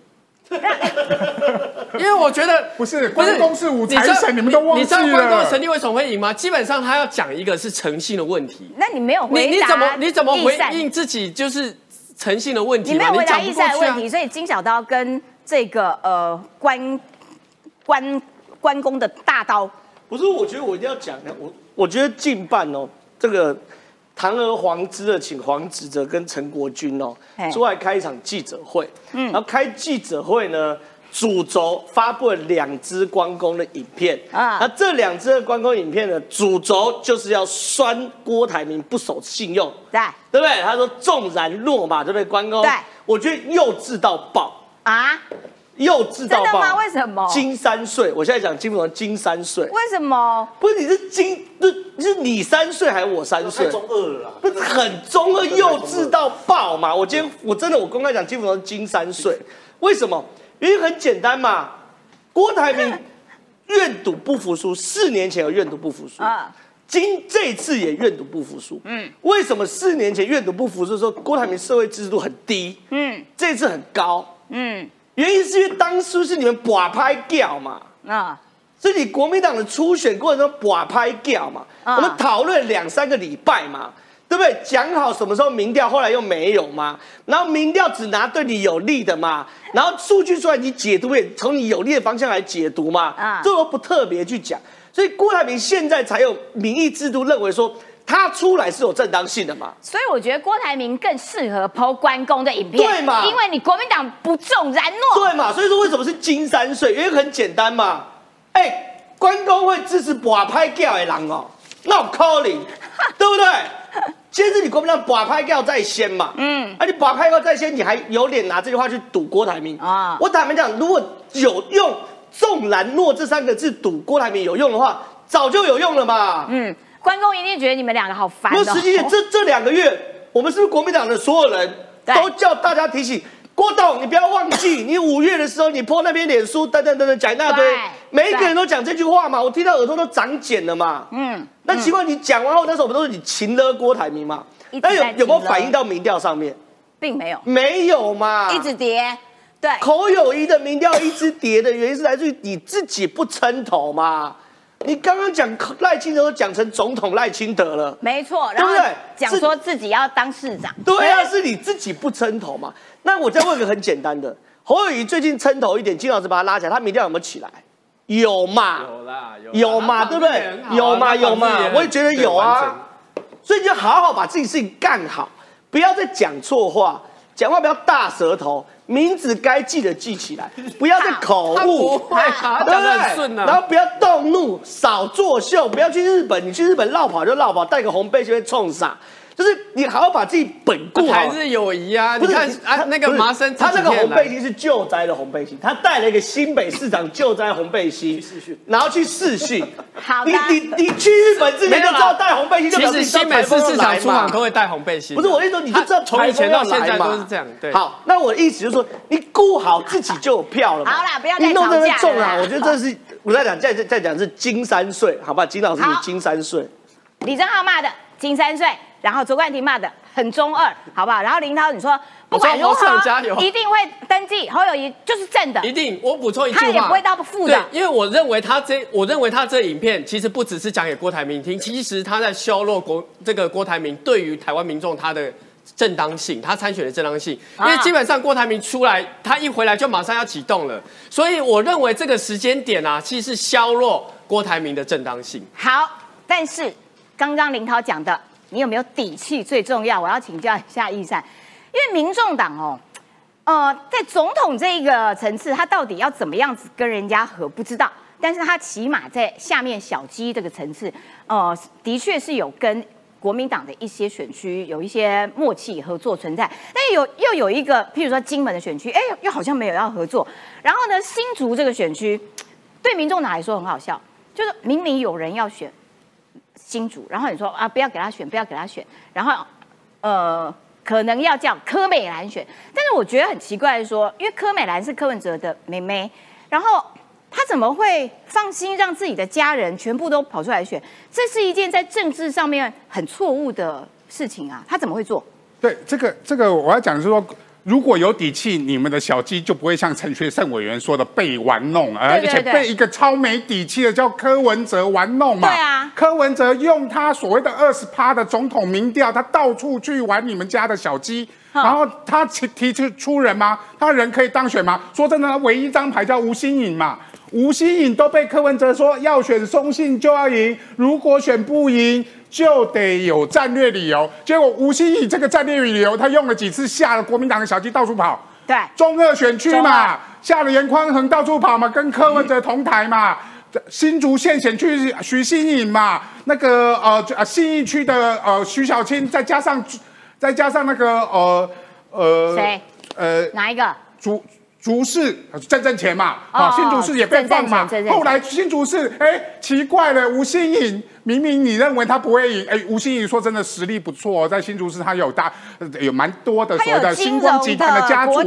因为我觉得不是关公是武财神，你们都忘记了。你知道关公的神力为什么会赢吗？基本上他要讲一个是诚信的问题。那你没有回答，你怎么你怎么回应自己就是？诚信的问题，你没有回答意赛的问题，所以金小刀跟这个呃关关关公的大刀，不是，我觉得我一定要讲的，我我觉得近半哦，这个堂而皇之的请黄子哲跟陈国军哦出来开一场记者会，嗯，然后开记者会呢。主轴发布了两支关公的影片。啊，那这两支的关公影片呢主轴就是要酸郭台铭不守信用，对。对不对？他说纵然落马，对不对？关公，对，我觉得幼稚到爆。啊，幼稚到爆，为什么？金三岁，我现在讲金不金三岁，为什么？不是你是金，不是你三岁还是我三岁？中二了，不是很中二，幼稚到爆嘛？我今天我真的我公开讲金不是金三岁，为什么？原因很简单嘛，郭台铭愿赌不服输，四年前有愿赌不服输啊，今这次也愿赌不服输。嗯，为什么四年前愿赌不服输说郭台铭社会支持度很低？嗯，这次很高。嗯，原因是因为当初是你们把拍掉嘛，啊，是你国民党的初选过程中把拍掉嘛，我们讨论两三个礼拜嘛。对不对？讲好什么时候民调，后来又没有嘛？然后民调只拿对你有利的嘛，然后数据出来你解读也从你有利的方向来解读嘛，啊，这都不特别去讲。所以郭台铭现在才有民意制度认为说他出来是有正当性的嘛。所以我觉得郭台铭更适合剖关公的影片，对嘛？因为你国民党不重然诺，对嘛？所以说为什么是金山水？因为很简单嘛，哎，关公会支持把拍掉的人哦，那我 calling，对不对？先是你国民党把拍掉在先嘛，嗯，啊，你把拍掉在先，你还有脸拿这句话去赌郭台铭啊？我坦白讲，如果有用“纵然诺”这三个字赌郭台铭有用的话，早就有用了嘛。嗯，关公一定觉得你们两个好烦。那实际这这两个月，我们是不是国民党的所有人都叫大家提醒？郭董，你不要忘记，你五月的时候你破那边脸书等等等等讲一大堆，每一个人都讲这句话嘛，我听到耳朵都长茧了嘛。嗯，那奇怪，你讲完后，那时候我们都是你擒了郭台铭嘛？那有有没有反映到民调上面？并没有，没有嘛，一直跌。对，口有一的民调一直跌的原因是来自于你自己不撑头嘛。你刚刚讲赖清德都讲成总统赖清德了，没错，对不对？讲说自己要当市长，对啊，是你自己不撑头嘛。那我再问个很简单的，侯友谊最近撑头一点，金老师把他拉起来，他民调有没有起来？有嘛？有啦，有嘛？对不对？有嘛？有嘛？我也觉得有啊。所以就好好把自己事情干好，不要再讲错话，讲话不要大舌头。名字该记的记起来，不要再口误，对不对？然后不要动怒，少作秀，不要去日本。你去日本绕跑就绕跑，带个红背心冲啥？就是你好好把自己本固好，还是友谊啊？你看啊，那个麻生，他那个红背心是救灾的红背心，他带了一个新北市长救灾红背心，然后去试训。好的，你你你去日本之前就知道带红背心，就表示新北市市长出访都会带红背心。不是我意思说，你就知道从以前到现在都是这样。对，好，那我的意思就是说，你顾好自己就有票了。好啦，不要再吵架重了！我觉得这是我在讲，再再讲是金三岁，好吧？金老师，你金三岁。李正浩骂的金三岁。然后卓冠廷骂的很中二，好不好？然后林涛你说不管如何一定会登记侯友谊就是正的，一定。我补充一句话，他也不会到负的，因为我认为他这，我认为他这影片其实不只是讲给郭台铭听，其实他在削弱国这个郭台铭对于台湾民众他的正当性，他参选的正当性。因为基本上郭台铭出来，他一回来就马上要启动了，所以我认为这个时间点啊，其实是削弱郭台铭的正当性。好，但是刚刚林涛讲的。你有没有底气最重要？我要请教一下易善，因为民众党哦，呃，在总统这一个层次，他到底要怎么样子跟人家和不知道，但是他起码在下面小鸡这个层次，呃，的确是有跟国民党的一些选区有一些默契合作存在，但有又有一个，譬如说金门的选区，哎，又好像没有要合作。然后呢，新竹这个选区，对民众党来说很好笑，就是明明有人要选新主，然后你说啊，不要给他选，不要给他选，然后呃。可能要叫柯美兰选，但是我觉得很奇怪的说，因为柯美兰是柯文哲的妹妹，然后他怎么会放心让自己的家人全部都跑出来选？这是一件在政治上面很错误的事情啊！他怎么会做？对，这个这个我要讲的是说。如果有底气，你们的小鸡就不会像陈学圣委员说的被玩弄，而且被一个超没底气的叫柯文哲玩弄嘛。对啊，柯文哲用他所谓的二十趴的总统民调，他到处去玩你们家的小鸡，然后他提提出出人吗？他人可以当选吗？说真的，唯一一张牌叫吴新颖嘛。吴新颖都被柯文哲说要选松信就要赢，如果选不赢就得有战略理由。结果吴新颖这个战略理由，他用了几次，吓了国民党的小鸡到处跑。对，中二选区嘛，吓了严宽恒到处跑嘛，跟柯文哲同台嘛。新竹县选区徐新颖嘛，那个呃呃新义区的呃徐小青，再加上再加上那个呃呃谁呃哪一个朱。竹市挣挣钱嘛，啊，新竹市也被放嘛，后来新竹市，哎，奇怪了，吴新颖。明明你认为他不会赢，哎，吴欣颖说真的实力不错，在新竹市他有大有蛮多的所谓的星光集团的家族，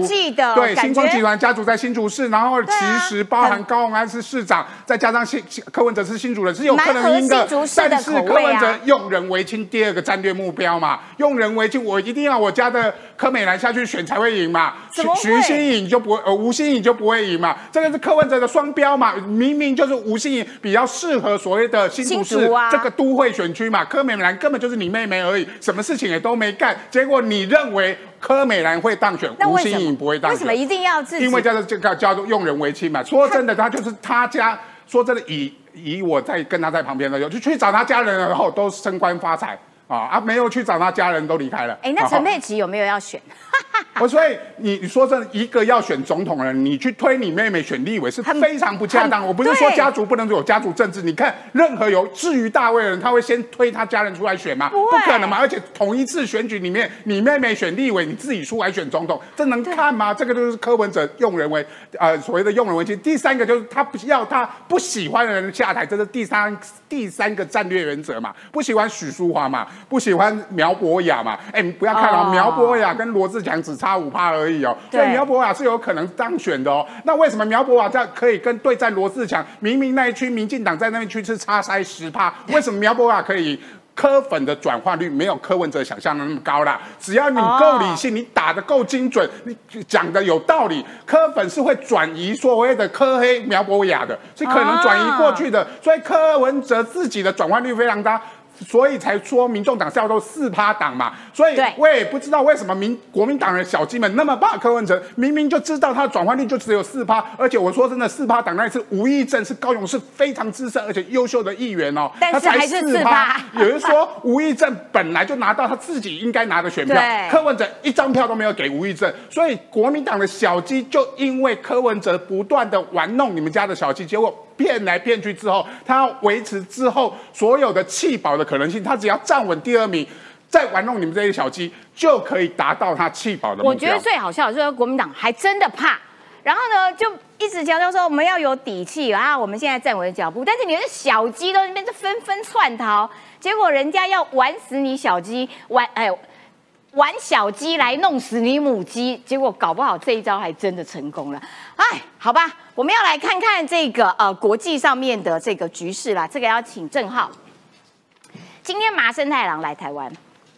对，星光集团家族在新竹市，然后其实包含高鸿安是市长，再加上新柯文哲是新主人，是有可能赢的，但是柯文哲用人为亲，第二个战略目标嘛，用人为亲，我一定要我家的柯美兰下去选才会赢嘛，徐徐新颖就不会，呃，吴欣颖就不会赢嘛，这个是柯文哲的双标嘛，明明就是吴欣颖比较适合所谓的新竹市。这个都会选区嘛，柯美兰根本就是你妹妹而已，什么事情也都没干。结果你认为柯美兰会当选，吴欣颖不会当选？为什么一定要自己？因为叫做这个叫做用人为亲嘛。说真的，他就是他家。说真的，以以我在跟他在旁边的时候，就去找他家人，然后都升官发财。啊啊！没有去找他家人，都离开了。哎，那陈佩琪有没有要选？我所以你你说这一个要选总统的人，你去推你妹妹选立委是非常不恰当。我不是说家族不能有家族政治，你看任何有至于大位的人，他会先推他家人出来选吗？不可能嘛！而且同一次选举里面，你妹妹选立委，你自己出来选总统，这能看吗？这个就是柯文哲用人为呃所谓的用人为亲。第三个就是他不要他不喜欢的人下台，这是第三第三个战略原则嘛？不喜欢许淑华嘛？不喜欢苗博雅嘛？哎，你不要看哦，苗博雅跟罗志强只差五趴而已哦，所以苗博雅是有可能当选的哦。那为什么苗博雅在可以跟对战罗志强？明明那一区民进党在那边区是差塞十趴，为什么苗博雅可以？科粉的转化率没有柯文哲想象的那么高啦。只要你够理性，你打的够精准，你讲的有道理，柯粉是会转移所谓的柯黑苗博雅的，是可能转移过去的。所以柯文哲自己的转换率非常大。所以才说民众党叫做四趴党嘛，所以我也不知道为什么民国民党的小鸡们那么怕柯文哲，明明就知道他的转换率就只有四趴，而且我说真的，四趴党那一次吴益政是高雄市非常资深而且优秀的议员哦，他才四趴。有人说吴益政本来就拿到他自己应该拿的选票，柯文哲一张票都没有给吴益政，所以国民党的小鸡就因为柯文哲不断的玩弄你们家的小鸡，结果。骗来骗去之后，他要维持之后所有的弃保的可能性，他只要站稳第二名，再玩弄你们这些小鸡，就可以达到他弃保的目标。我觉得最好笑的是国民党还真的怕，然后呢就一直强调说我们要有底气啊，我们现在站稳脚步，但是你的小鸡都那边纷纷窜逃，结果人家要玩死你小鸡，玩哎。玩小鸡来弄死你母鸡，结果搞不好这一招还真的成功了。哎，好吧，我们要来看看这个呃国际上面的这个局势啦。这个要请郑浩。今天麻生太郎来台湾，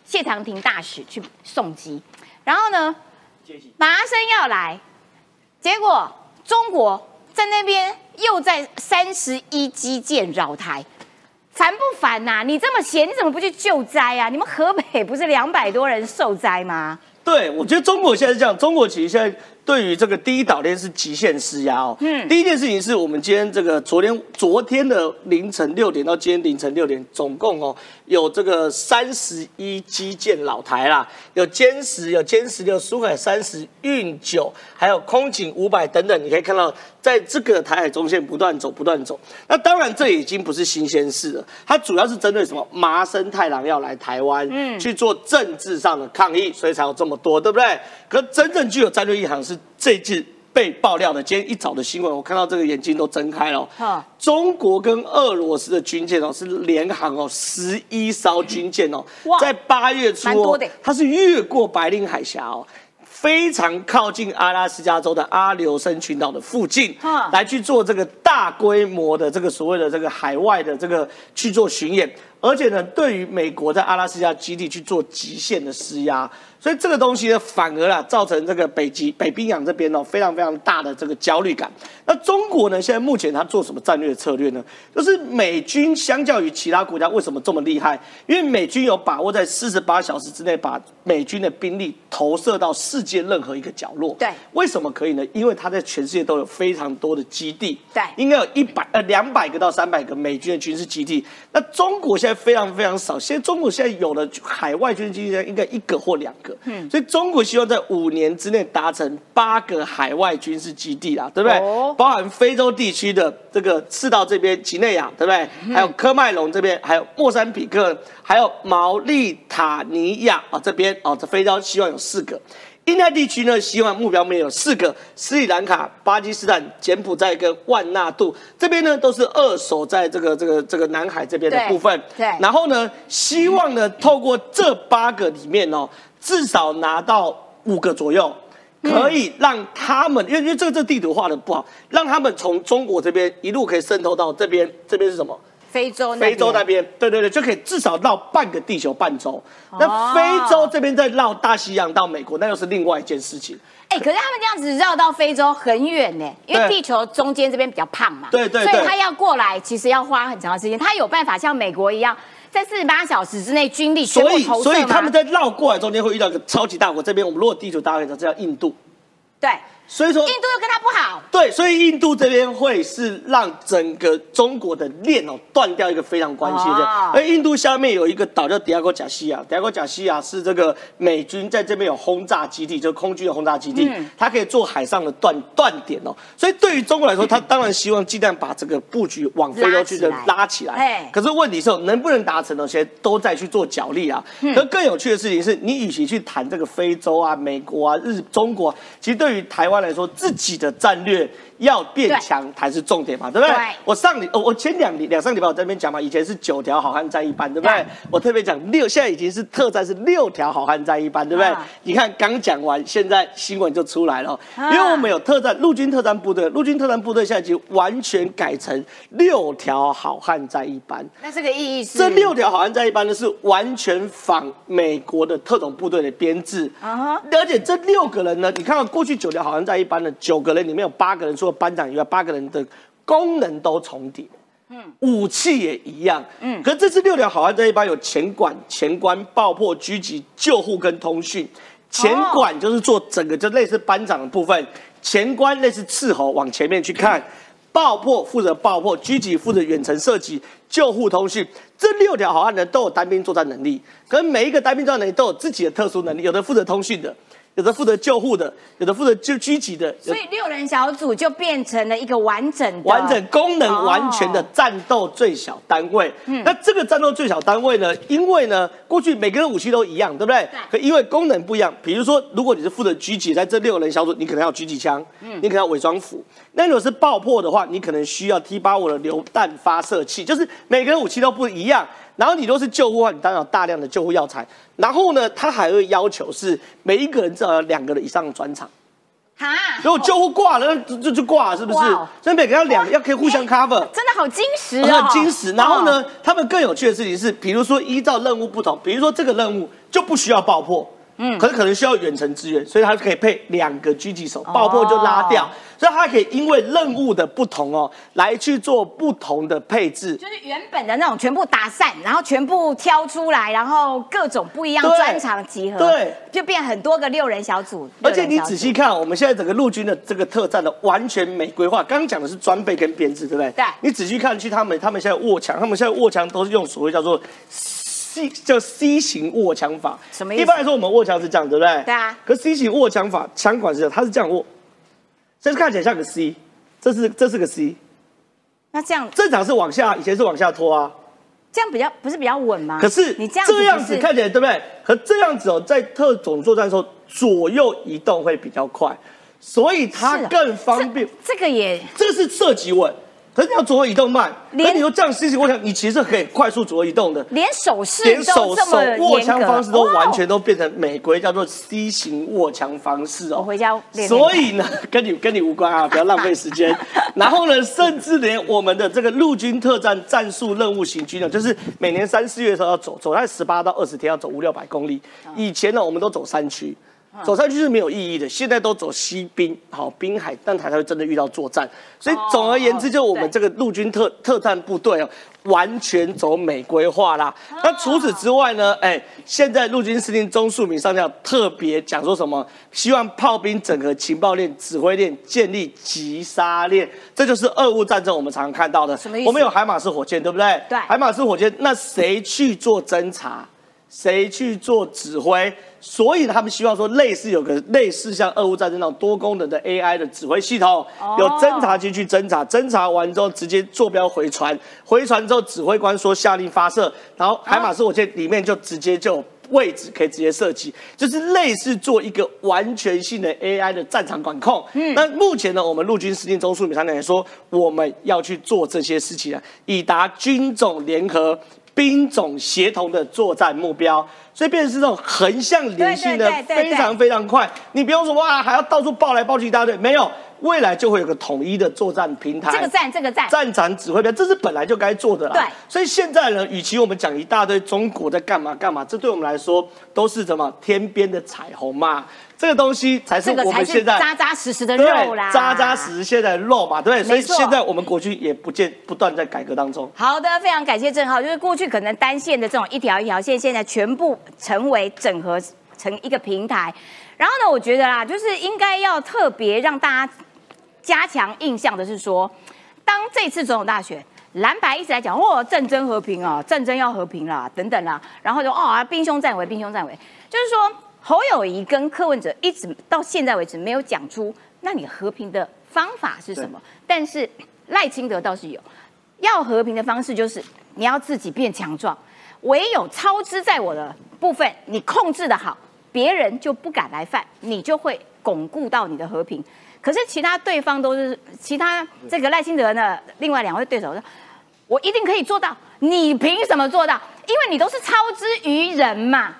谢长廷大使去送机，然后呢，麻生要来，结果中国在那边又在三十一基建扰台。烦不烦呐？你这么闲，你怎么不去救灾啊？你们河北不是两百多人受灾吗？对，我觉得中国现在是这样，中国其实现在。对于这个第一岛链是极限施压哦。嗯，第一件事情是我们今天这个昨天昨天的凌晨六点到今天凌晨六点，总共哦有这个三十一基建老台啦，有歼十、有歼十六、苏海三十、运九，还有空警五百等等，你可以看到在这个台海中线不断走不断走。那当然这已经不是新鲜事了，它主要是针对什么麻生太郎要来台湾，嗯，去做政治上的抗议，所以才有这么多，对不对？可真正具有战略意涵是这次被爆料的，今天一早的新闻，我看到这个眼睛都睁开了。哈，中国跟俄罗斯的军舰哦是联航哦，十一艘军舰哦，在八月初哦它是越过白令海峡哦。非常靠近阿拉斯加州的阿留申群岛的附近哈，来去做这个大规模的这个所谓的这个海外的这个去做巡演，而且呢，对于美国在阿拉斯加基地去做极限的施压，所以这个东西呢，反而啊造成这个北极北冰洋这边哦非常非常大的这个焦虑感。那中国呢，现在目前它做什么战略策略呢？就是美军相较于其他国家为什么这么厉害？因为美军有把握在四十八小时之内把美军的兵力投射到世界任何一个角落。对为什么可以呢？因为它在全世界都有非常多的基地。对应该有一百呃两百个到三百个美军的军事基地。那中国现在非常非常少，现在中国现在有的海外军事基地应该一个或两个。嗯，所以中国希望在五年之内达成八个海外军事基地啦，对不对？哦包含非洲地区的这个赤道这边几内亚，对不对？还有科麦隆这边，还有莫桑比克，还有毛利塔尼亚啊这边哦，这非洲希望有四个。印太地区呢，希望目标面有四个：斯里兰卡、巴基斯坦、柬埔寨跟万纳度。这边呢都是二手在这个这个这个南海这边的部分。对然后呢，希望呢透过这八个里面哦，至少拿到五个左右。可以让他们，因为因为这个这个地图画的不好，让他们从中国这边一路可以渗透到这边，这边是什么？非洲非洲那边，对对对，就可以至少绕半个地球半周。那哦非洲这边再绕大西洋到美国，那又是另外一件事情。哎、可是他们这样子绕到非洲很远呢，因为地球中间这边比较胖嘛，对对对所以他要过来，其实要花很长的时间。他有办法像美国一样，在四十八小时之内军力全所以部投射吗所以他们在绕过来中间会遇到一个超级大国，这边我们如果地图大家可以知道，这叫印度。对，所以说印度又跟他不好，对，所以印度这边会是让整个中国的链哦断掉一个非常关键的哦。而印度下面有一个岛叫迪亚哥贾西亚，迪亚哥贾西亚是这个美军在这边有轰炸基地，就是空军的轰炸基地，嗯它可以做海上的断断点哦。所以对于中国来说，他当然希望尽量把这个布局往非洲去的拉拉起来哎。可是问题是哦能不能达成呢？现在都在去做角力啊。可更有趣的事情是，你与其去谈这个非洲啊、美国啊、日中国啊，其实对于台湾来说，自己的战略要变强才是重点嘛，对不对？对我上礼，哦我前两礼两上礼拜我在那边讲嘛，以前是九条好汉在一班，对不对对？我特别讲六，现在已经是特战是六条好汉在一班，对不对啊？你看刚讲完，现在新闻就出来了，啊因为我们有特战陆军特战部队，陆军特战部队现在已经完全改成六条好汉在一班。那这个意义是这六条好汉在一班呢，是完全仿美国的特种部队的编制，啊哈而且这六个人呢，你看到过去九条好汉在一班的九个人里面有八个人，除了班长以外，八个人的功能都重叠。武器也一样，嗯，可是这次六条好汉这一班有前管、前关、爆破、狙击、救护跟通讯。前管就是做整个就类似班长的部分，前关类似斥候往前面去看，爆破负责爆破，狙击负责远程射击，救护通讯。这六条好汉呢都有单兵作战能力，可是每一个单兵作战能力都有自己的特殊能力，有的负责通讯的，有的负责救护的，有的负责就狙击的，所以六人小组就变成了一个完整的、完整功能完全的哦战斗最小单位。嗯那这个战斗最小单位呢？因为呢，过去每个人武器都一样，对不对？可因为功能不一样，比如说，如果你是负责狙击，在这六个人小组，你可能要狙击枪，嗯你可能要伪装斧。那如果是爆破的话，你可能需要 T 八五的榴弹发射器，就是每个人武器都不一样。然后你都是救护的话，你当然有大量的救护药材。然后呢，他还会要求是每一个人至少有两个人以上的专场。哈，如果救护挂了，那就就就挂，是不是？所以每个要两，要可以互相 cover。真的好矜持哦，很矜持。然后呢哦？，他们更有趣的事情是，比如说依照任务不同，比如说这个任务就不需要爆破，嗯，可是可能需要远程支援，所以它可以配两个狙击手，爆破就拉掉，所以它可以因为任务的不同哦，来去做不同的配置。就是原本的那种全部打散，然后全部挑出来，然后各种不一样对专长集合，对，就变很多个六人小组。而且你仔细看，我们现在整个陆军的这个特战的完全没规划。刚刚讲的是装备跟编制，对不对？对你仔细看去，他们他们现在握枪，他们现在握枪都是用所谓叫做 C 叫 C 型握枪法。什么意思一般来说，我们握枪是这样，对不对？对啊。可 C 型握枪法，枪管是这样，它是这样握，这是看起来像个 C，这是这是个 C。那这样正常是往下，以前是往下拖啊。这样比较不是比较稳吗？可是你这样这样子看起来对不对？可这样子哦，在特种作战的时候，左右移动会比较快，所以它更方便。这个也这个是射击稳，你要左右移动慢，那你说这样 C 型我想，你其实可以快速左右移动的。连手势连手手握枪方式都完全哦都变成美国，叫做 C 型握枪方式哦。我回家所以呢，跟你跟你无关啊，不要浪费时间。然后呢，甚至连我们的这个陆军特战战术任务行军呢，就是每年三四月的时候要走，走在十八到二十天要走五六百公里。以前呢，我们都走山区。走上去是没有意义的，现在都走西滨，好滨海，但才会真的遇到作战。所以总而言之，就我们这个陆军特特战部队哦，完全走美规化啦。那除此之外呢，哎，现在陆军司令钟树明上将特别讲说什么？希望炮兵整合情报链、指挥链，建立急杀链，这就是俄乌战争我们常常看到的。什么意思我们有海马式火箭，对不对？对海马式火箭，那谁去做侦查？谁去做指挥？所以他们希望说，类似有个类似像俄乌战争那种多功能的 AI 的指挥系统，有侦察机去侦察，侦察完之后直接坐标回传，回传之后指挥官说下令发射，然后海马斯火箭里面就直接就有位置可以直接射击，就是类似做一个完全性的 AI 的战场管控。嗯，那目前呢，我们陆军司令钟树明上来说，我们要去做这些事情啊，以达军种联合。兵种协同的作战目标，所以变成是这种横向连性的非常非常快。你不用说哇，还要到处抱来抱去一大堆，没有，未来就会有个统一的作战平台。这个站这个站，战场指挥标，这是本来就该做的啦。对所以现在呢，与其我们讲一大堆中国在干嘛干嘛，这对我们来说都是什么天边的彩虹嘛。这个东西才是我们现在扎扎实实的肉啦，扎扎实实现在的肉嘛，对不对？所以现在我们国军也不见不断在改革当中。好的，非常感谢郑浩。就是过去可能单线的这种一条一条线，现在全部成为整合成一个平台。然后呢，我觉得啦，就是应该要特别让大家加强印象的是说，当这次总统大选。蓝白一直在讲哦，战争和平啊，战争要和平啦，等等啦，然后就哦啊，兵凶战危，兵凶战危，就是说侯友谊跟柯文哲一直到现在为止没有讲出，那你和平的方法是什么？但是赖清德倒是有，要和平的方式就是你要自己变强壮，唯有超支在我的部分，你控制的好，别人就不敢来犯，你就会巩固到你的和平。可是其他对方都是其他这个赖清德呢，另外两位对手说，我一定可以做到，你凭什么做到？因为你都是超之于人嘛，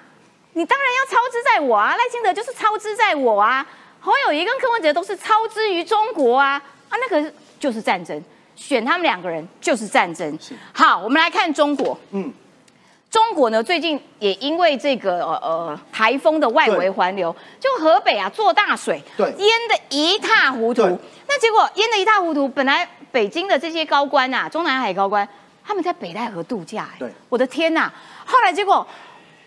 你当然要操之在我啊，赖清德就是操之在我啊，侯友谊跟柯文哲都是操之于中国啊，啊那个就是战争，选他们两个人就是战争。好，我们来看中国，嗯。中国呢，最近也因为这个呃呃台风的外围环流，就河北啊做大水，对淹得一塌糊涂。那结果淹得一塌糊涂，本来北京的这些高官啊，中南海高官，他们在北戴河度假、哎对，我的天呐！后来结果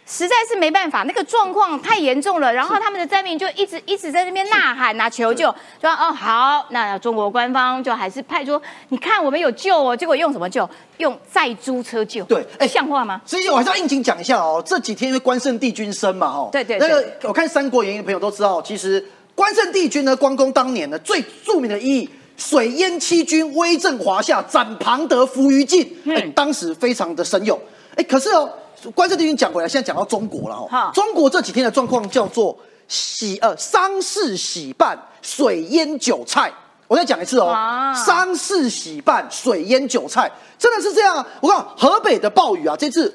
实在是没办法，那个状况太严重了，然后他们的灾民就一直一直在那边呐喊啊求救，说哦好，那中国官方就还是派出，你看我们有救哦，结果用什么救？用载租车救，对哎像话吗？所以我还是要应景讲一下哦，这几天因为关圣帝君生嘛，哦，对对那个我看《三国演义》的朋友都知道，其实关圣帝君呢，关公当年呢最著名的意义，水淹七军，威震华夏，斩庞德，伏于禁，嗯。哎，当时非常的神勇，哎，可是哦，关圣帝君讲回来，现在讲到中国了好哦，中国这几天的状况叫做喜呃丧事喜办，水淹韭菜。我再讲一次哦啊，丧事喜办，水淹韭菜，真的是这样啊！我看河北的暴雨啊，这次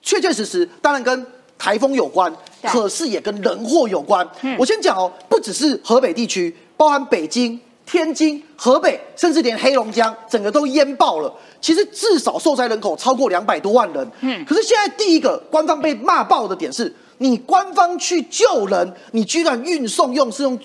确确实实，当然跟台风有关，可是也跟人祸有关。嗯我先讲哦，不只是河北地区，包含北京、天津、河北，甚至连黑龙江，整个都淹爆了。其实至少受灾人口超过两百多万人。嗯可是现在第一个官方被骂爆的点是，你官方去救人，你居然运送用是用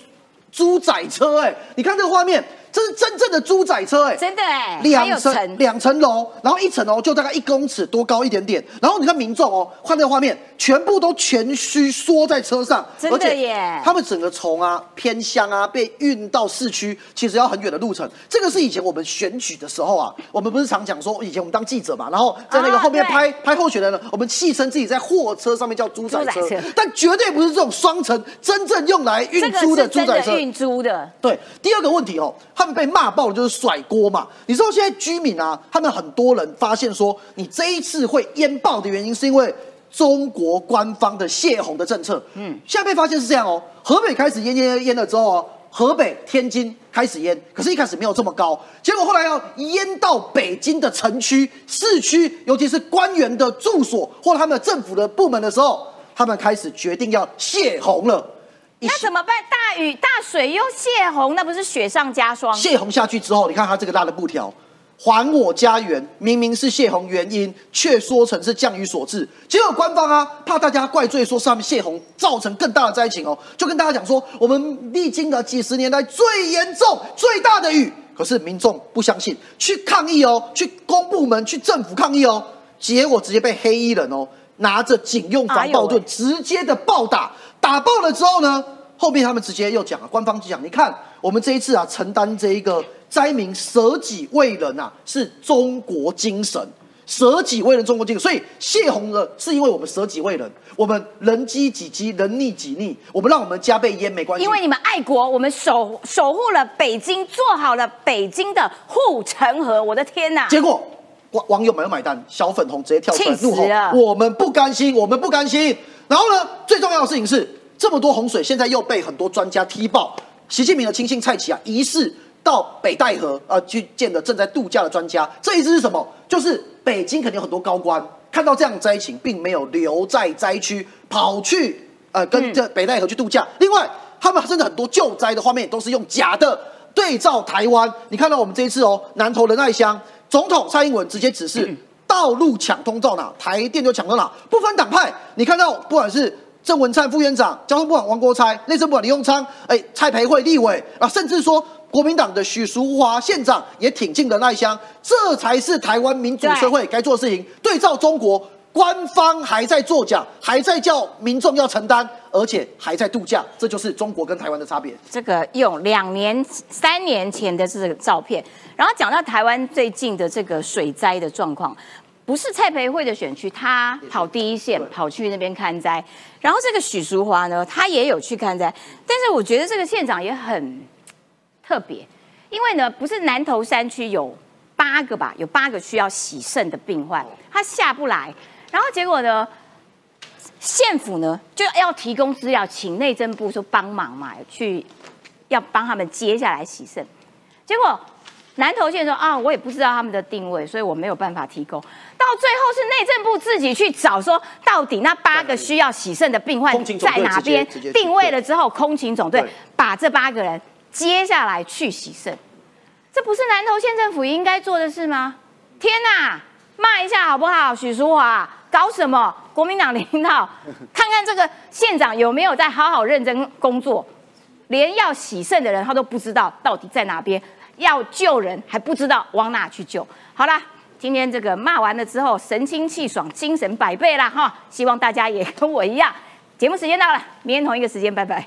猪仔车，哎，你看这个画面。这是真正的猪仔车哎，真的哎，两层两层楼，然后一层楼就大概一公尺多高一点点，然后你看民众哦，换这个画面，全部都全虚缩在车上，真的耶！他们整个从啊偏乡啊被运到市区，其实要很远的路程。这个是以前我们选举的时候啊，我们不是常讲说，以前我们当记者嘛，然后在那个后面拍拍候选人呢，我们戏称自己在货车上面叫猪仔车，但绝对不是这种双层真正用来运猪的猪仔车，运猪的。对，第二个问题哦。他们被骂爆了，就是甩锅嘛。你知道现在居民啊，他们很多人发现说，你这一次会淹爆的原因，是因为中国官方的泄洪的政策。嗯，现在被发现是这样哦。河北开始淹淹淹了之后哦，河北、天津开始淹，可是一开始没有这么高，结果后来要淹到北京的城区、市区，尤其是官员的住所或者他们政府的部门的时候，他们开始决定要泄洪了。那怎么办？大雨大水又泄洪，那不是雪上加霜？泄洪下去之后，你看它这个大的布条，还我家园，明明是泄洪原因，却说成是降雨所致。结果官方啊，怕大家怪罪说上面泄洪造成更大的灾情哦，就跟大家讲说，我们历经了几十年来最严重、最大的雨。可是民众不相信，去抗议哦，去公部门、去政府抗议哦，结果直接被黑衣人哦拿着警用防暴盾直接的暴打。打爆了之后呢？后面他们直接又讲了，官方就讲，你看我们这一次啊，承担这一个灾民舍己为人啊，是中国精神，舍己为人，中国精神。所以泄洪了，是因为我们舍己为人，我们人饥己饥，人溺己溺，我们让我们家被淹没关系。因为你们爱国，我们守守护了北京，做好了北京的护城河。我的天哪！结果网网友没有买单，小粉红直接跳出来怒吼：我们不甘心，我们不甘心。然后呢，最重要的事情是。这么多洪水，现在又被很多专家踢爆。习近平的亲信蔡奇啊，疑似到北戴河啊去见了正在度假的专家。这意思是什么？就是北京肯定有很多高官看到这样灾情，并没有留在灾区，跑去呃跟这北戴河去度假。另外，他们甚至很多救灾的画面都是用假的对照台湾。你看到我们这一次哦，南投仁爱乡总统蔡英文直接指示道路抢通到哪，台电就抢到哪，不分党派。你看到不管是。郑文灿副院长、交通部长王国才、内政部长李永昌、哎蔡培慧立委啊，甚至说国民党的许淑华县长也挺进了那乡，这才是台湾民主社会该做的事情。对照中国，官方还在作假，还在叫民众要承担，而且还在度假，这就是中国跟台湾的差别。这个用两年、三年前的这个照片，然后讲到台湾最近的这个水灾的状况。不是蔡培慧的选区，他跑第一线，跑去那边看灾。然后这个许淑华呢，他也有去看灾。但是我觉得这个县长也很特别，因为呢，不是南投山区有八个吧，有八个需要洗肾的病患，他下不来。然后结果呢，县府呢就要提供资料，请内政部说帮忙嘛，去要帮他们接下来洗肾。结果。南投县说啊，我也不知道他们的定位，所以我没有办法提供。到最后是内政部自己去找，说到底那八个需要洗肾的病患在哪边？定位了之后，空勤总队把这八个人接下来去洗肾。这不是南投县政府应该做的事吗？天哪，骂一下好不好？许淑华搞什么？国民党领导，看看这个县长有没有在好好认真工作？连要洗肾的人他都不知道到底在哪边。要救人还不知道往哪去救。好啦，今天这个骂完了之后，神清气爽，精神百倍啦哈！希望大家也跟我一样。节目时间到了，明天同一个时间，拜拜。